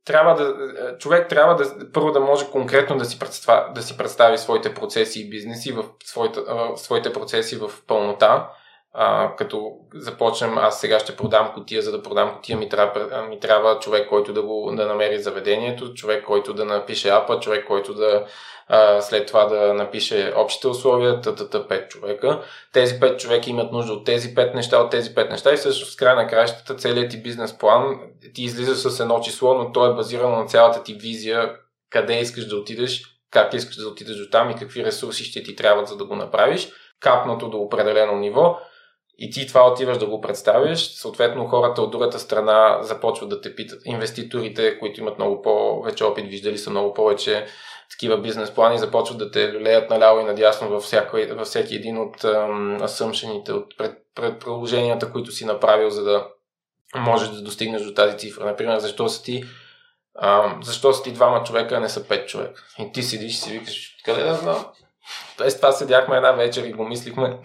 трябва да, човек трябва да първо да може конкретно да си, представи, да си представи своите процеси и бизнеси в своите, в своите процеси в пълнота а, като започнем, аз сега ще продам котия, за да продам котия ми трябва, ми трябва човек, който да го да намери заведението, човек, който да напише апа, човек, който да а, след това да напише общите условия, тата пет човека. Тези пет човека имат нужда от тези пет неща, от тези пет неща и всъщност в края на краищата целият ти бизнес план ти излиза с едно число, но то е базирано на цялата ти визия, къде искаш да отидеш, как искаш да отидеш до там и какви ресурси ще ти трябват за да го направиш, капнато до определено ниво и ти това отиваш да го представиш, съответно хората от другата страна започват да те питат. Инвеститорите, които имат много повече опит, виждали са много повече такива бизнес плани, започват да те люлеят наляво и надясно във, всяко, във всеки един от асъмшените, от пред, предположенията, които си направил, за да можеш да достигнеш до тази цифра. Например, защо са ти а, защо са ти двама човека, а не са пет човека? И ти седиш и си викаш, къде да знам? Тоест това седяхме една вечер и го мислихме.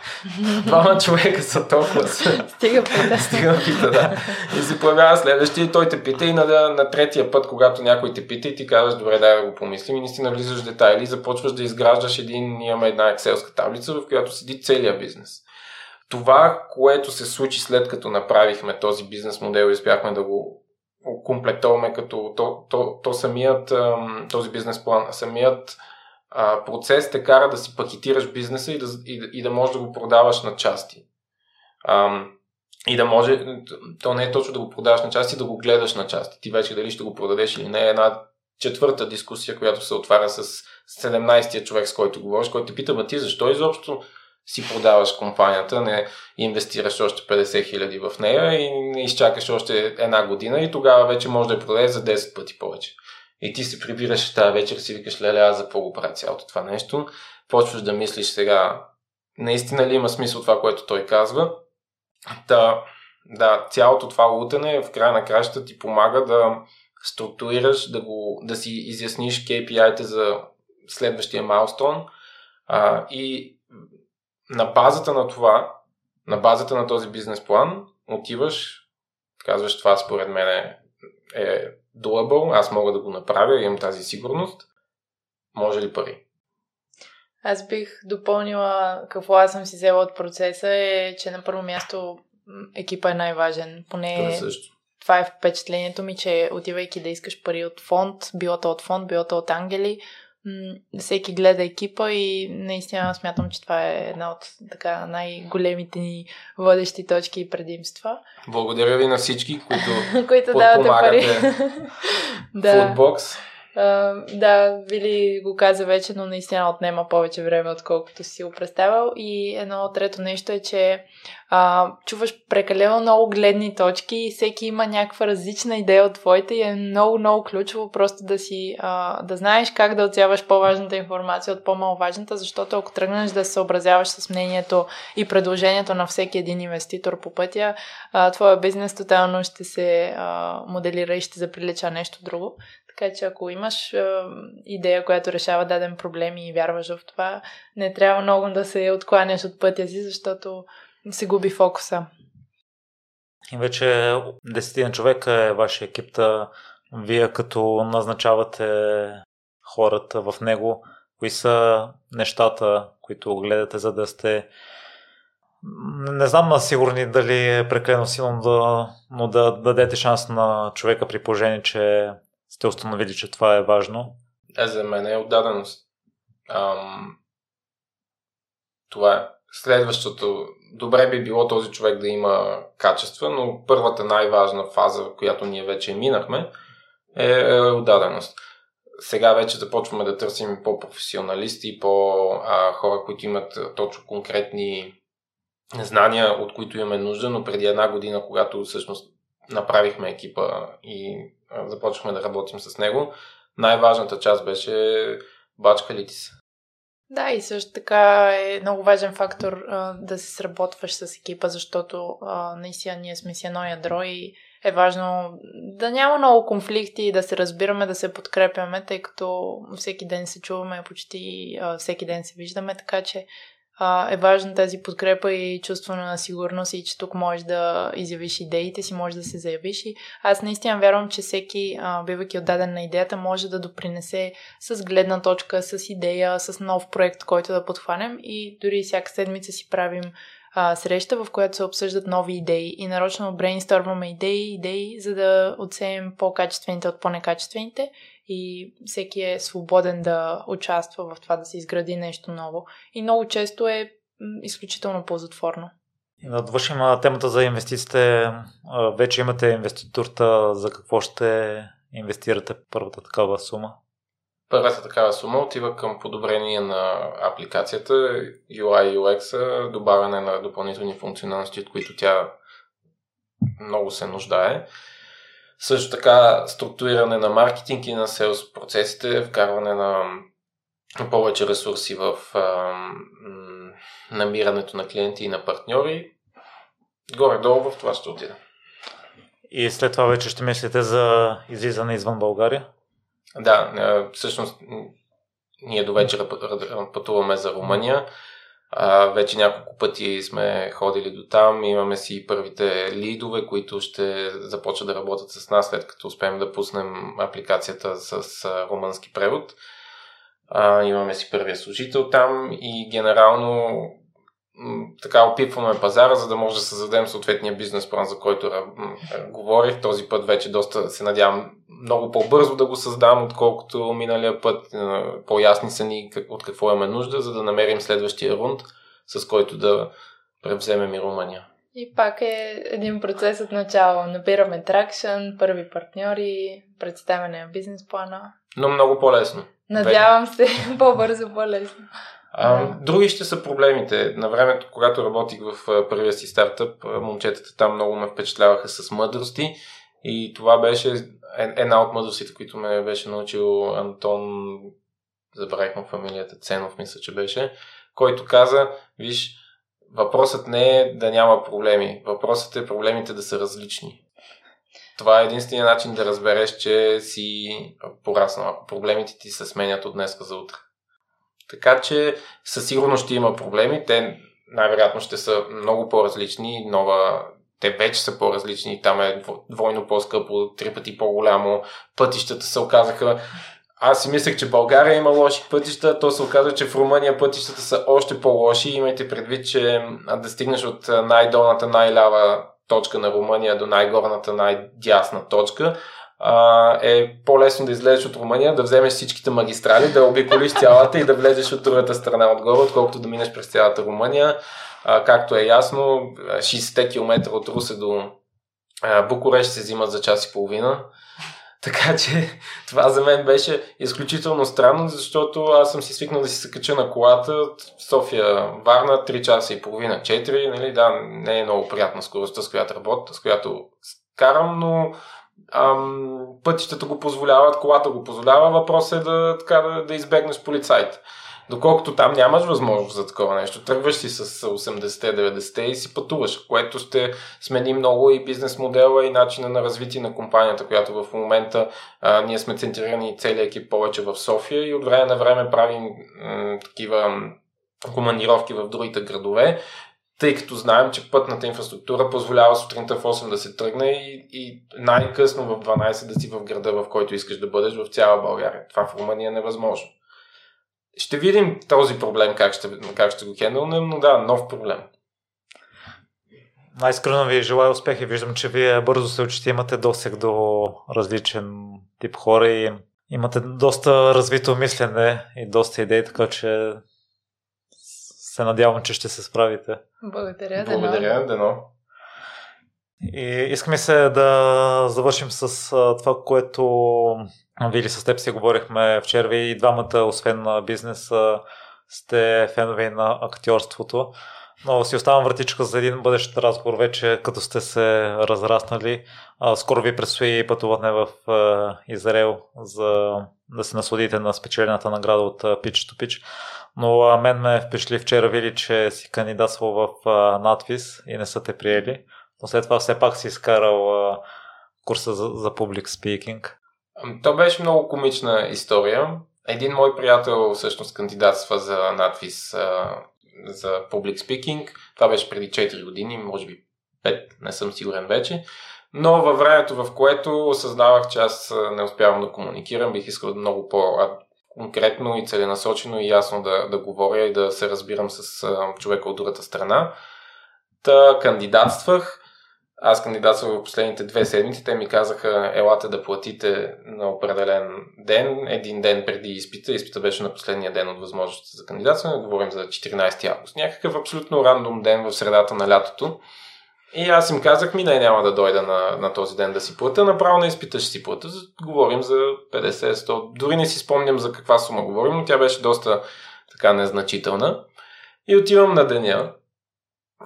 Двама човека са толкова. Стига пита. Стига пита, да. И се появява следващия и той те пита и на, на третия път, когато някой те пита и ти казваш, добре, дай да го помислим и наистина влизаш в детайли и започваш да изграждаш един, имаме една екселска таблица, в която седи целият бизнес. Това, което се случи след като направихме този бизнес модел и успяхме да го комплектуваме като то, то, то самият, този бизнес план, самият а, процес те кара да си пакетираш бизнеса и да, и, и да можеш да го продаваш на части. А, и да може, то не е точно да го продаваш на части, да го гледаш на части. Ти вече дали ще го продадеш или не е една четвърта дискусия, която се отваря с 17-тия човек, с който говориш, който те пита, ти защо изобщо си продаваш компанията, не инвестираш още 50 хиляди в нея и не изчакаш още една година и тогава вече може да я продадеш за 10 пъти повече. И ти се прибираш тази вечер си викаш, леле, аз за какво го правя цялото това нещо. Почваш да мислиш сега, наистина ли има смисъл това, което той казва. Та, да, цялото това лутане в края на кращата ти помага да структурираш, да, го, да си изясниш KPI-те за следващия майлстон а, и на базата на това На базата на този бизнес план отиваш, казваш това според мен е, е doable, аз мога да го направя, имам тази сигурност. Може ли пари? Аз бих допълнила какво аз съм си взела от процеса е, че на първо място екипа е най-важен. Поне Това, също. това е впечатлението ми, че отивайки да искаш пари от фонд, било то от фонд, било то от ангели, всеки гледа екипа и наистина смятам, че това е една от така най-големите ни водещи точки и предимства. Благодаря ви на всички, които, които давате пари. да. Да, Вили го каза вече, но наистина отнема повече време, отколкото си го представял. И едно трето нещо е, че uh, чуваш прекалено много гледни точки и всеки има някаква различна идея от твоите и е много, много ключово просто да си, uh, да знаеш как да отсяваш по-важната информация от по-маловажната, защото ако тръгнеш да се съобразяваш с мнението и предложението на всеки един инвеститор по пътя, uh, твоя бизнес тотално ще се uh, моделира и ще заприлича нещо друго. Така че ако имаш е, идея, която решава даден проблем и вярваш в това, не трябва много да се откланяш от пътя си, защото се губи фокуса. И вече десетина човека е вашия екип, вие като назначавате хората в него, кои са нещата, които гледате, за да сте не знам на сигурни дали е преклено силно, да, но да дадете шанс на човека при положение, че сте установили, че това е важно? Е, за мен е отдаденост. Ам... Това е. Следващото, добре би било този човек да има качества, но първата най-важна фаза, която ние вече минахме, е, е отдаденост. Сега вече започваме да търсим по-професионалисти, по-хора, които имат точно конкретни знания, от които имаме нужда, но преди една година, когато всъщност направихме екипа и започнахме да работим с него, най-важната част беше бачкали ти се. Да, и също така е много важен фактор а, да се сработваш с екипа, защото а, наистина ние сме си едно ядро и е важно да няма много конфликти, да се разбираме, да се подкрепяме, тъй като всеки ден се чуваме, почти а, всеки ден се виждаме, така че а, е важна тази подкрепа и чувство на сигурност и че тук можеш да изявиш идеите си, можеш да се заявиш. И аз наистина вярвам, че всеки, бивайки отдаден на идеята, може да допринесе с гледна точка, с идея, с нов проект, който да подхванем. И дори всяка седмица си правим а, среща, в която се обсъждат нови идеи. И нарочно брейнстормваме идеи, идеи, за да отсеем по-качествените от по-некачествените и всеки е свободен да участва в това да се изгради нещо ново. И много често е изключително ползотворно. Да довършим темата за инвестициите. Вече имате инвеститорта. За какво ще инвестирате първата такава сума? Първата такава сума отива към подобрение на апликацията, UI и UX, добавяне на допълнителни функционалности, от които тя много се нуждае. Също така структуриране на маркетинг и на селс процесите, вкарване на повече ресурси в а, намирането на клиенти и на партньори. Горе-долу в това ще отида. И след това вече ще мислите за излизане извън България? Да, всъщност ние до вечера пътуваме за Румъния. Вече няколко пъти сме ходили до там. Имаме си първите лидове, които ще започнат да работят с нас, след като успеем да пуснем апликацията с румънски превод. Имаме си първия служител там и генерално така опипваме пазара, за да може да създадем съответния бизнес план, за който говорих. Този път вече доста се надявам много по-бързо да го създам, отколкото миналия път. По-ясни са ни от какво имаме нужда, за да намерим следващия рунд, с който да превземем и Румъния. И пак е един процес от начало. Набираме тракшн, първи партньори, представяне на бизнес плана. Но много по-лесно. Надявам се, по-бързо, по-лесно. А, други ще са проблемите. На времето, когато работих в първия си стартъп, момчетата там много ме впечатляваха с мъдрости. И това беше една от мъдростите, които ме беше научил Антон, забравих му фамилията, Ценов мисля, че беше, който каза, виж, въпросът не е да няма проблеми, въпросът е проблемите да са различни. Това е единствения начин да разбереш, че си пораснал, ако проблемите ти се сменят от днес за утре. Така че със сигурност ще има проблеми. Те най-вероятно ще са много по-различни. Нова, те вече са по-различни. Там е двойно по-скъпо, три пъти по-голямо. Пътищата се оказаха аз си мислех, че България има лоши пътища, то се оказа, че в Румъния пътищата са още по-лоши. Имайте предвид, че да стигнеш от най-долната, най-лява точка на Румъния до най-горната, най-дясна точка, е по-лесно да излезеш от Румъния, да вземеш всичките магистрали, да обиколиш цялата и да влезеш от другата страна отгоре, отколкото да минеш през цялата Румъния. Както е ясно, 60 км от Русе до Букурещ се взимат за час и половина. Така че това за мен беше изключително странно, защото аз съм си свикнал да си се кача на колата София Варна 3 часа и половина, 4. Нали? Да, не е много приятна скоростта, с която работя, с която карам, но ам, пътищата го позволяват, колата го позволява. Въпросът е да, така, да, да избегнеш полицайите. Доколкото там нямаш възможност за такова нещо, тръгваш си с 80-90 и си пътуваш, което ще смени много и бизнес модела и начина на развитие на компанията, която в момента а, ние сме центрирани целият екип повече в София и от време на време правим м- такива командировки в другите градове, тъй като знаем, че пътната инфраструктура позволява сутринта в 8 да се тръгне и, и най-късно в 12 да си в града, в който искаш да бъдеш в цяла България. Това в Румъния е невъзможно. Ще видим този проблем как ще, как ще го хендълнем, но да, нов проблем. Най-скрено ви желая успех и виждам, че вие бързо се учите, имате досег до различен тип хора и имате доста развито мислене и доста идеи, така че се надявам, че ще се справите. Благодаря, Благодаря, дано. И искаме се да завършим с това, което Вили с теб си говорихме вчера. Ви и двамата, освен на бизнес, сте фенове на актьорството. Но си оставам вратичка за един бъдещ разговор вече, като сте се разраснали. Скоро ви предстои пътуване в Израел, за да се насладите на спечелената награда от Pitch to Pitch. Но мен ме впечатли вчера, Вили, че си кандидатствал в надвис и не са те приели. Но след това все пак си изкарал курса за, за public speaking. То беше много комична история. Един мой приятел всъщност кандидатства за надвис за public speaking. Това беше преди 4 години, може би 5, не съм сигурен вече. Но във времето, в което осъзнавах, че аз не успявам да комуникирам, бих искал много по-конкретно и целенасочено и ясно да, да говоря и да се разбирам с човека от другата страна. Та кандидатствах. Аз кандидатствах в последните две седмици. Те ми казаха, елате да платите на определен ден, един ден преди изпита. Изпита беше на последния ден от възможностите за кандидатстване. Говорим за 14 август. Някакъв абсолютно рандом ден в средата на лятото. И аз им казах, ми не, няма да дойда на, на този ден да си плата, направо на изпита ще си плата. Говорим за 50-100, дори не си спомням за каква сума говорим, но тя беше доста така незначителна. И отивам на деня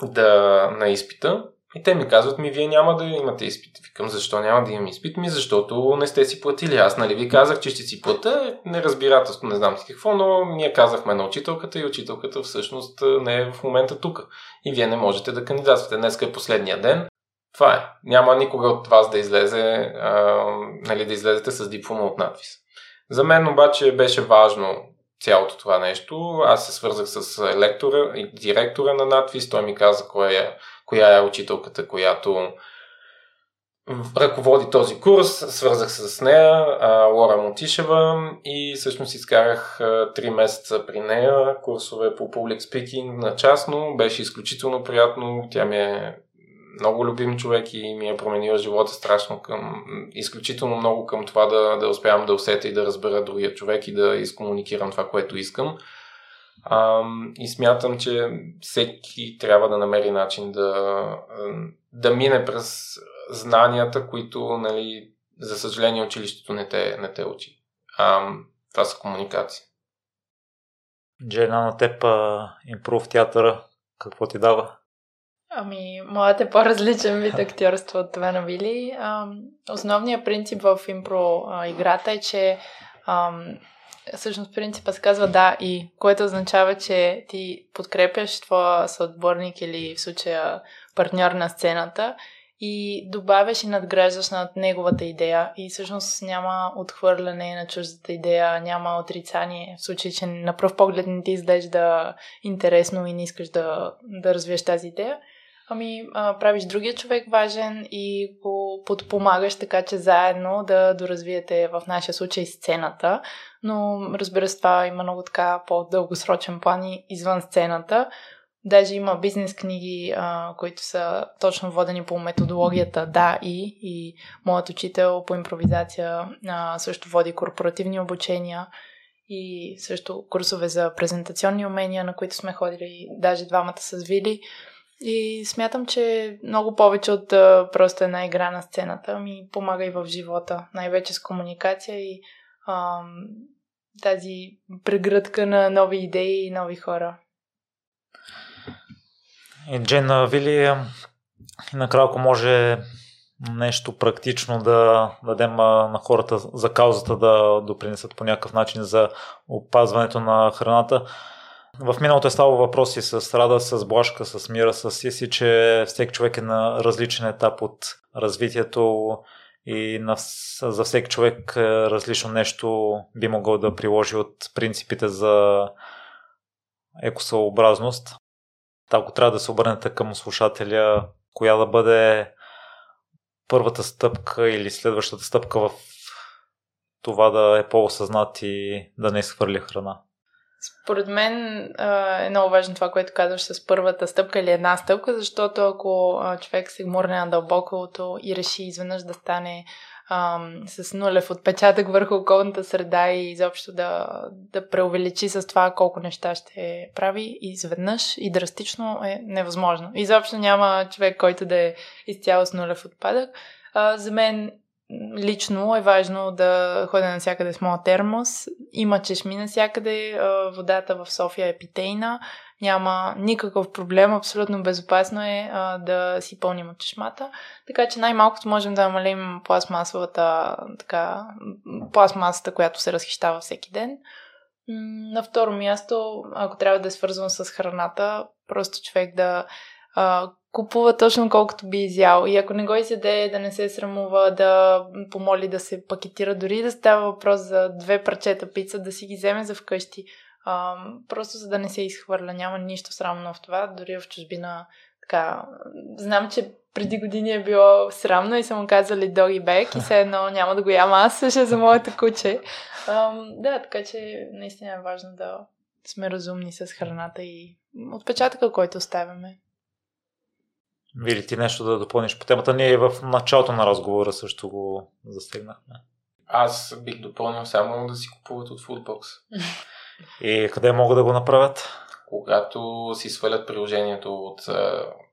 да, на изпита и те ми казват, ми вие няма да имате изпит. Викам, защо няма да имам изпит? Ми защото не сте си платили. Аз нали ви казах, че ще си плата. Неразбирателство, не знам си какво, но ние казахме на учителката и учителката всъщност не е в момента тук. И вие не можете да кандидатствате. Днес е последния ден. Това е. Няма никога от вас да излезе, а, нали, да излезете с диплома от надвис. За мен обаче беше важно цялото това нещо. Аз се свързах с лектора и директора на надвис. Той ми каза кой е коя е учителката, която ръководи този курс. Свързах се с нея, Лора Мотишева и всъщност изкарах 3 месеца при нея курсове по public speaking на частно. Беше изключително приятно. Тя ми е много любим човек и ми е променила живота страшно към, изключително много към това да, да успявам да усетя и да разбера другия човек и да изкомуникирам това, което искам. А, и смятам, че всеки трябва да намери начин да, да мине през знанията, които, нали, за съжаление, училището не те, не те учи. А, това са комуникации. Джена, на теб импров театъра, какво ти дава? Ами, моят е по-различен вид актьорство от това на Вили. основният принцип в импро играта е, че ам, всъщност принципа се казва да и, което означава, че ти подкрепяш твоя съотборник или в случая партньор на сцената и добавяш и надграждаш над неговата идея и всъщност няма отхвърляне на чуждата идея, няма отрицание в случай, че на пръв поглед не ти изглежда интересно и не искаш да, да развиеш тази идея. Ами, а, правиш другия човек важен и го подпомагаш така, че заедно да доразвиете в нашия случай сцената. Но, разбира се, това има много така по-дългосрочен план и извън сцената. Даже има бизнес книги, които са точно водени по методологията Да и. И моят учител по импровизация а, също води корпоративни обучения и също курсове за презентационни умения, на които сме ходили даже двамата с Вили. И смятам, че много повече от а, просто една игра на сцената ми помага и в живота, най-вече с комуникация и тази прегръдка на нови идеи и нови хора. И Джен Вили, накрая, ако може нещо практично да дадем на хората за каузата да допринесат по някакъв начин за опазването на храната. В миналото е стало въпроси с Рада, с Блашка, с Мира, с Сиси, че всеки човек е на различен етап от развитието и на, за всеки човек е различно нещо би могъл да приложи от принципите за екосъобразност. Ако трябва да се обърнете към слушателя, коя да бъде първата стъпка или следващата стъпка в това да е по-осъзнат и да не изхвърли храна? Според мен е много важно това, което казваш с първата стъпка или една стъпка, защото ако човек се гмурне на дълбокото и реши изведнъж да стане с нулев отпечатък върху околната среда и изобщо да, да преувеличи с това колко неща ще прави изведнъж и драстично е невъзможно. Изобщо няма човек, който да е изцяло с нулев отпадък. За мен лично е важно да ходя навсякъде с моят термос. Има чешми навсякъде. Водата в София е питейна. Няма никакъв проблем. Абсолютно безопасно е да си пълним от чешмата. Така че най-малкото можем да намалим пластмасовата, така, пластмасата, която се разхищава всеки ден. На второ място, ако трябва да е свързвам с храната, просто човек да купува точно колкото би изял. И ако не го изяде, да не се срамува, да помоли да се пакетира, дори да става въпрос за две парчета пица, да си ги вземе за вкъщи. А, просто за да не се изхвърля. Няма нищо срамно в това. Дори в чужбина така... Знам, че преди години е било срамно и са му казали доги бек и все едно няма да го ям аз, ще за моето куче. А, да, така че наистина е важно да сме разумни с храната и отпечатъка, който оставяме. Вили ти нещо да допълниш по темата? Ние в началото на разговора също го застегнахме. Аз бих допълнил само да си купуват от Foodbox. И къде могат да го направят? Когато си свалят приложението от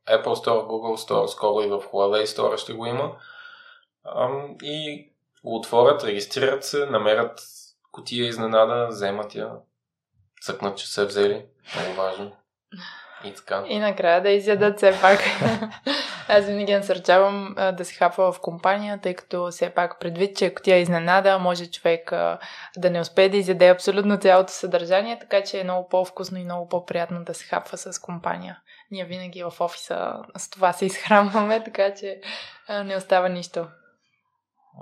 Apple Store, Google Store, скоро и в Huawei Store ще го има. И го отворят, регистрират се, намерят котия изненада, вземат я, цъкнат, че са взели. Много важно. И така. И накрая да изядат все пак. Аз винаги насърчавам а, да се хапва в компания, тъй като все пак предвид, че ако тя изненада, може човек а, да не успее да изяде абсолютно цялото съдържание, така че е много по-вкусно и много по-приятно да се хапва с компания. Ние винаги в офиса с това се изхранваме, така че а, не остава нищо.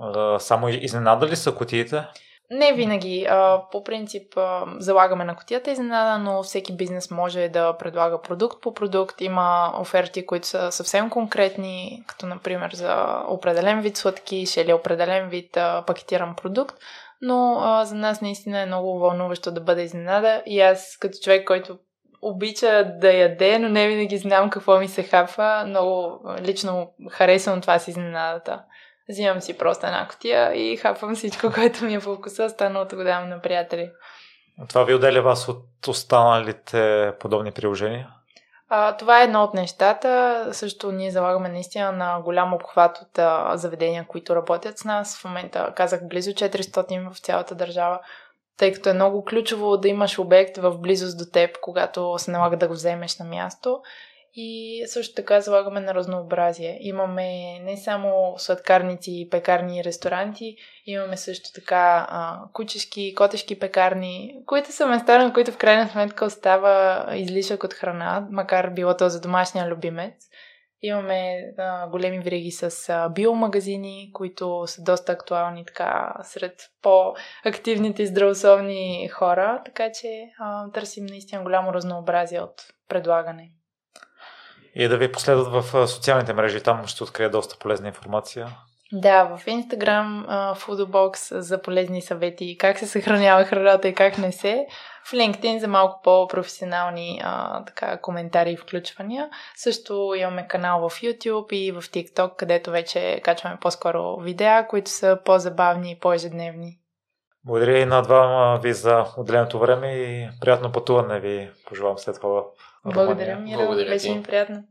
А, само изненада ли са котиите? Не винаги. А, по принцип а, залагаме на котията изненада, но всеки бизнес може да предлага продукт по продукт. Има оферти, които са съвсем конкретни, като например за определен вид сладкиш или определен вид а, пакетиран продукт. Но а, за нас наистина е много вълнуващо да бъде изненада и аз като човек, който обича да яде, но не винаги знам какво ми се хапва, много лично харесвам това с изненадата. Взимам си просто една котия и хапвам всичко, което ми е по вкуса, останалото го давам на приятели. Това ви отделя вас от останалите подобни приложения? А, това е едно от нещата. Също ние залагаме наистина на голям обхват от а, заведения, които работят с нас. В момента казах близо 400 в цялата държава, тъй като е много ключово да имаш обект в близост до теб, когато се налага да го вземеш на място. И също така залагаме на разнообразие. Имаме не само сладкарници, пекарни и ресторанти, имаме също така а, кучешки, котешки пекарни, които са места, на които в крайна сметка остава излишък от храна, макар било то за домашния любимец. Имаме а, големи вреги с а, биомагазини, които са доста актуални така сред по-активните и здравословни хора, така че а, търсим наистина голямо разнообразие от предлагане. И да ви последват в социалните мрежи, там ще открия доста полезна информация. Да, в Instagram uh, Foodbox за полезни съвети как се съхранява храната и как не се. В LinkedIn за малко по-професионални а, така, коментари и включвания. Също имаме канал в YouTube и в TikTok, където вече качваме по-скоро видеа, които са по-забавни и по-ежедневни. Благодаря и на двама ви за отделеното време и приятно пътуване ви пожелавам след това. Благодаря, Мира. Беше ми приятно.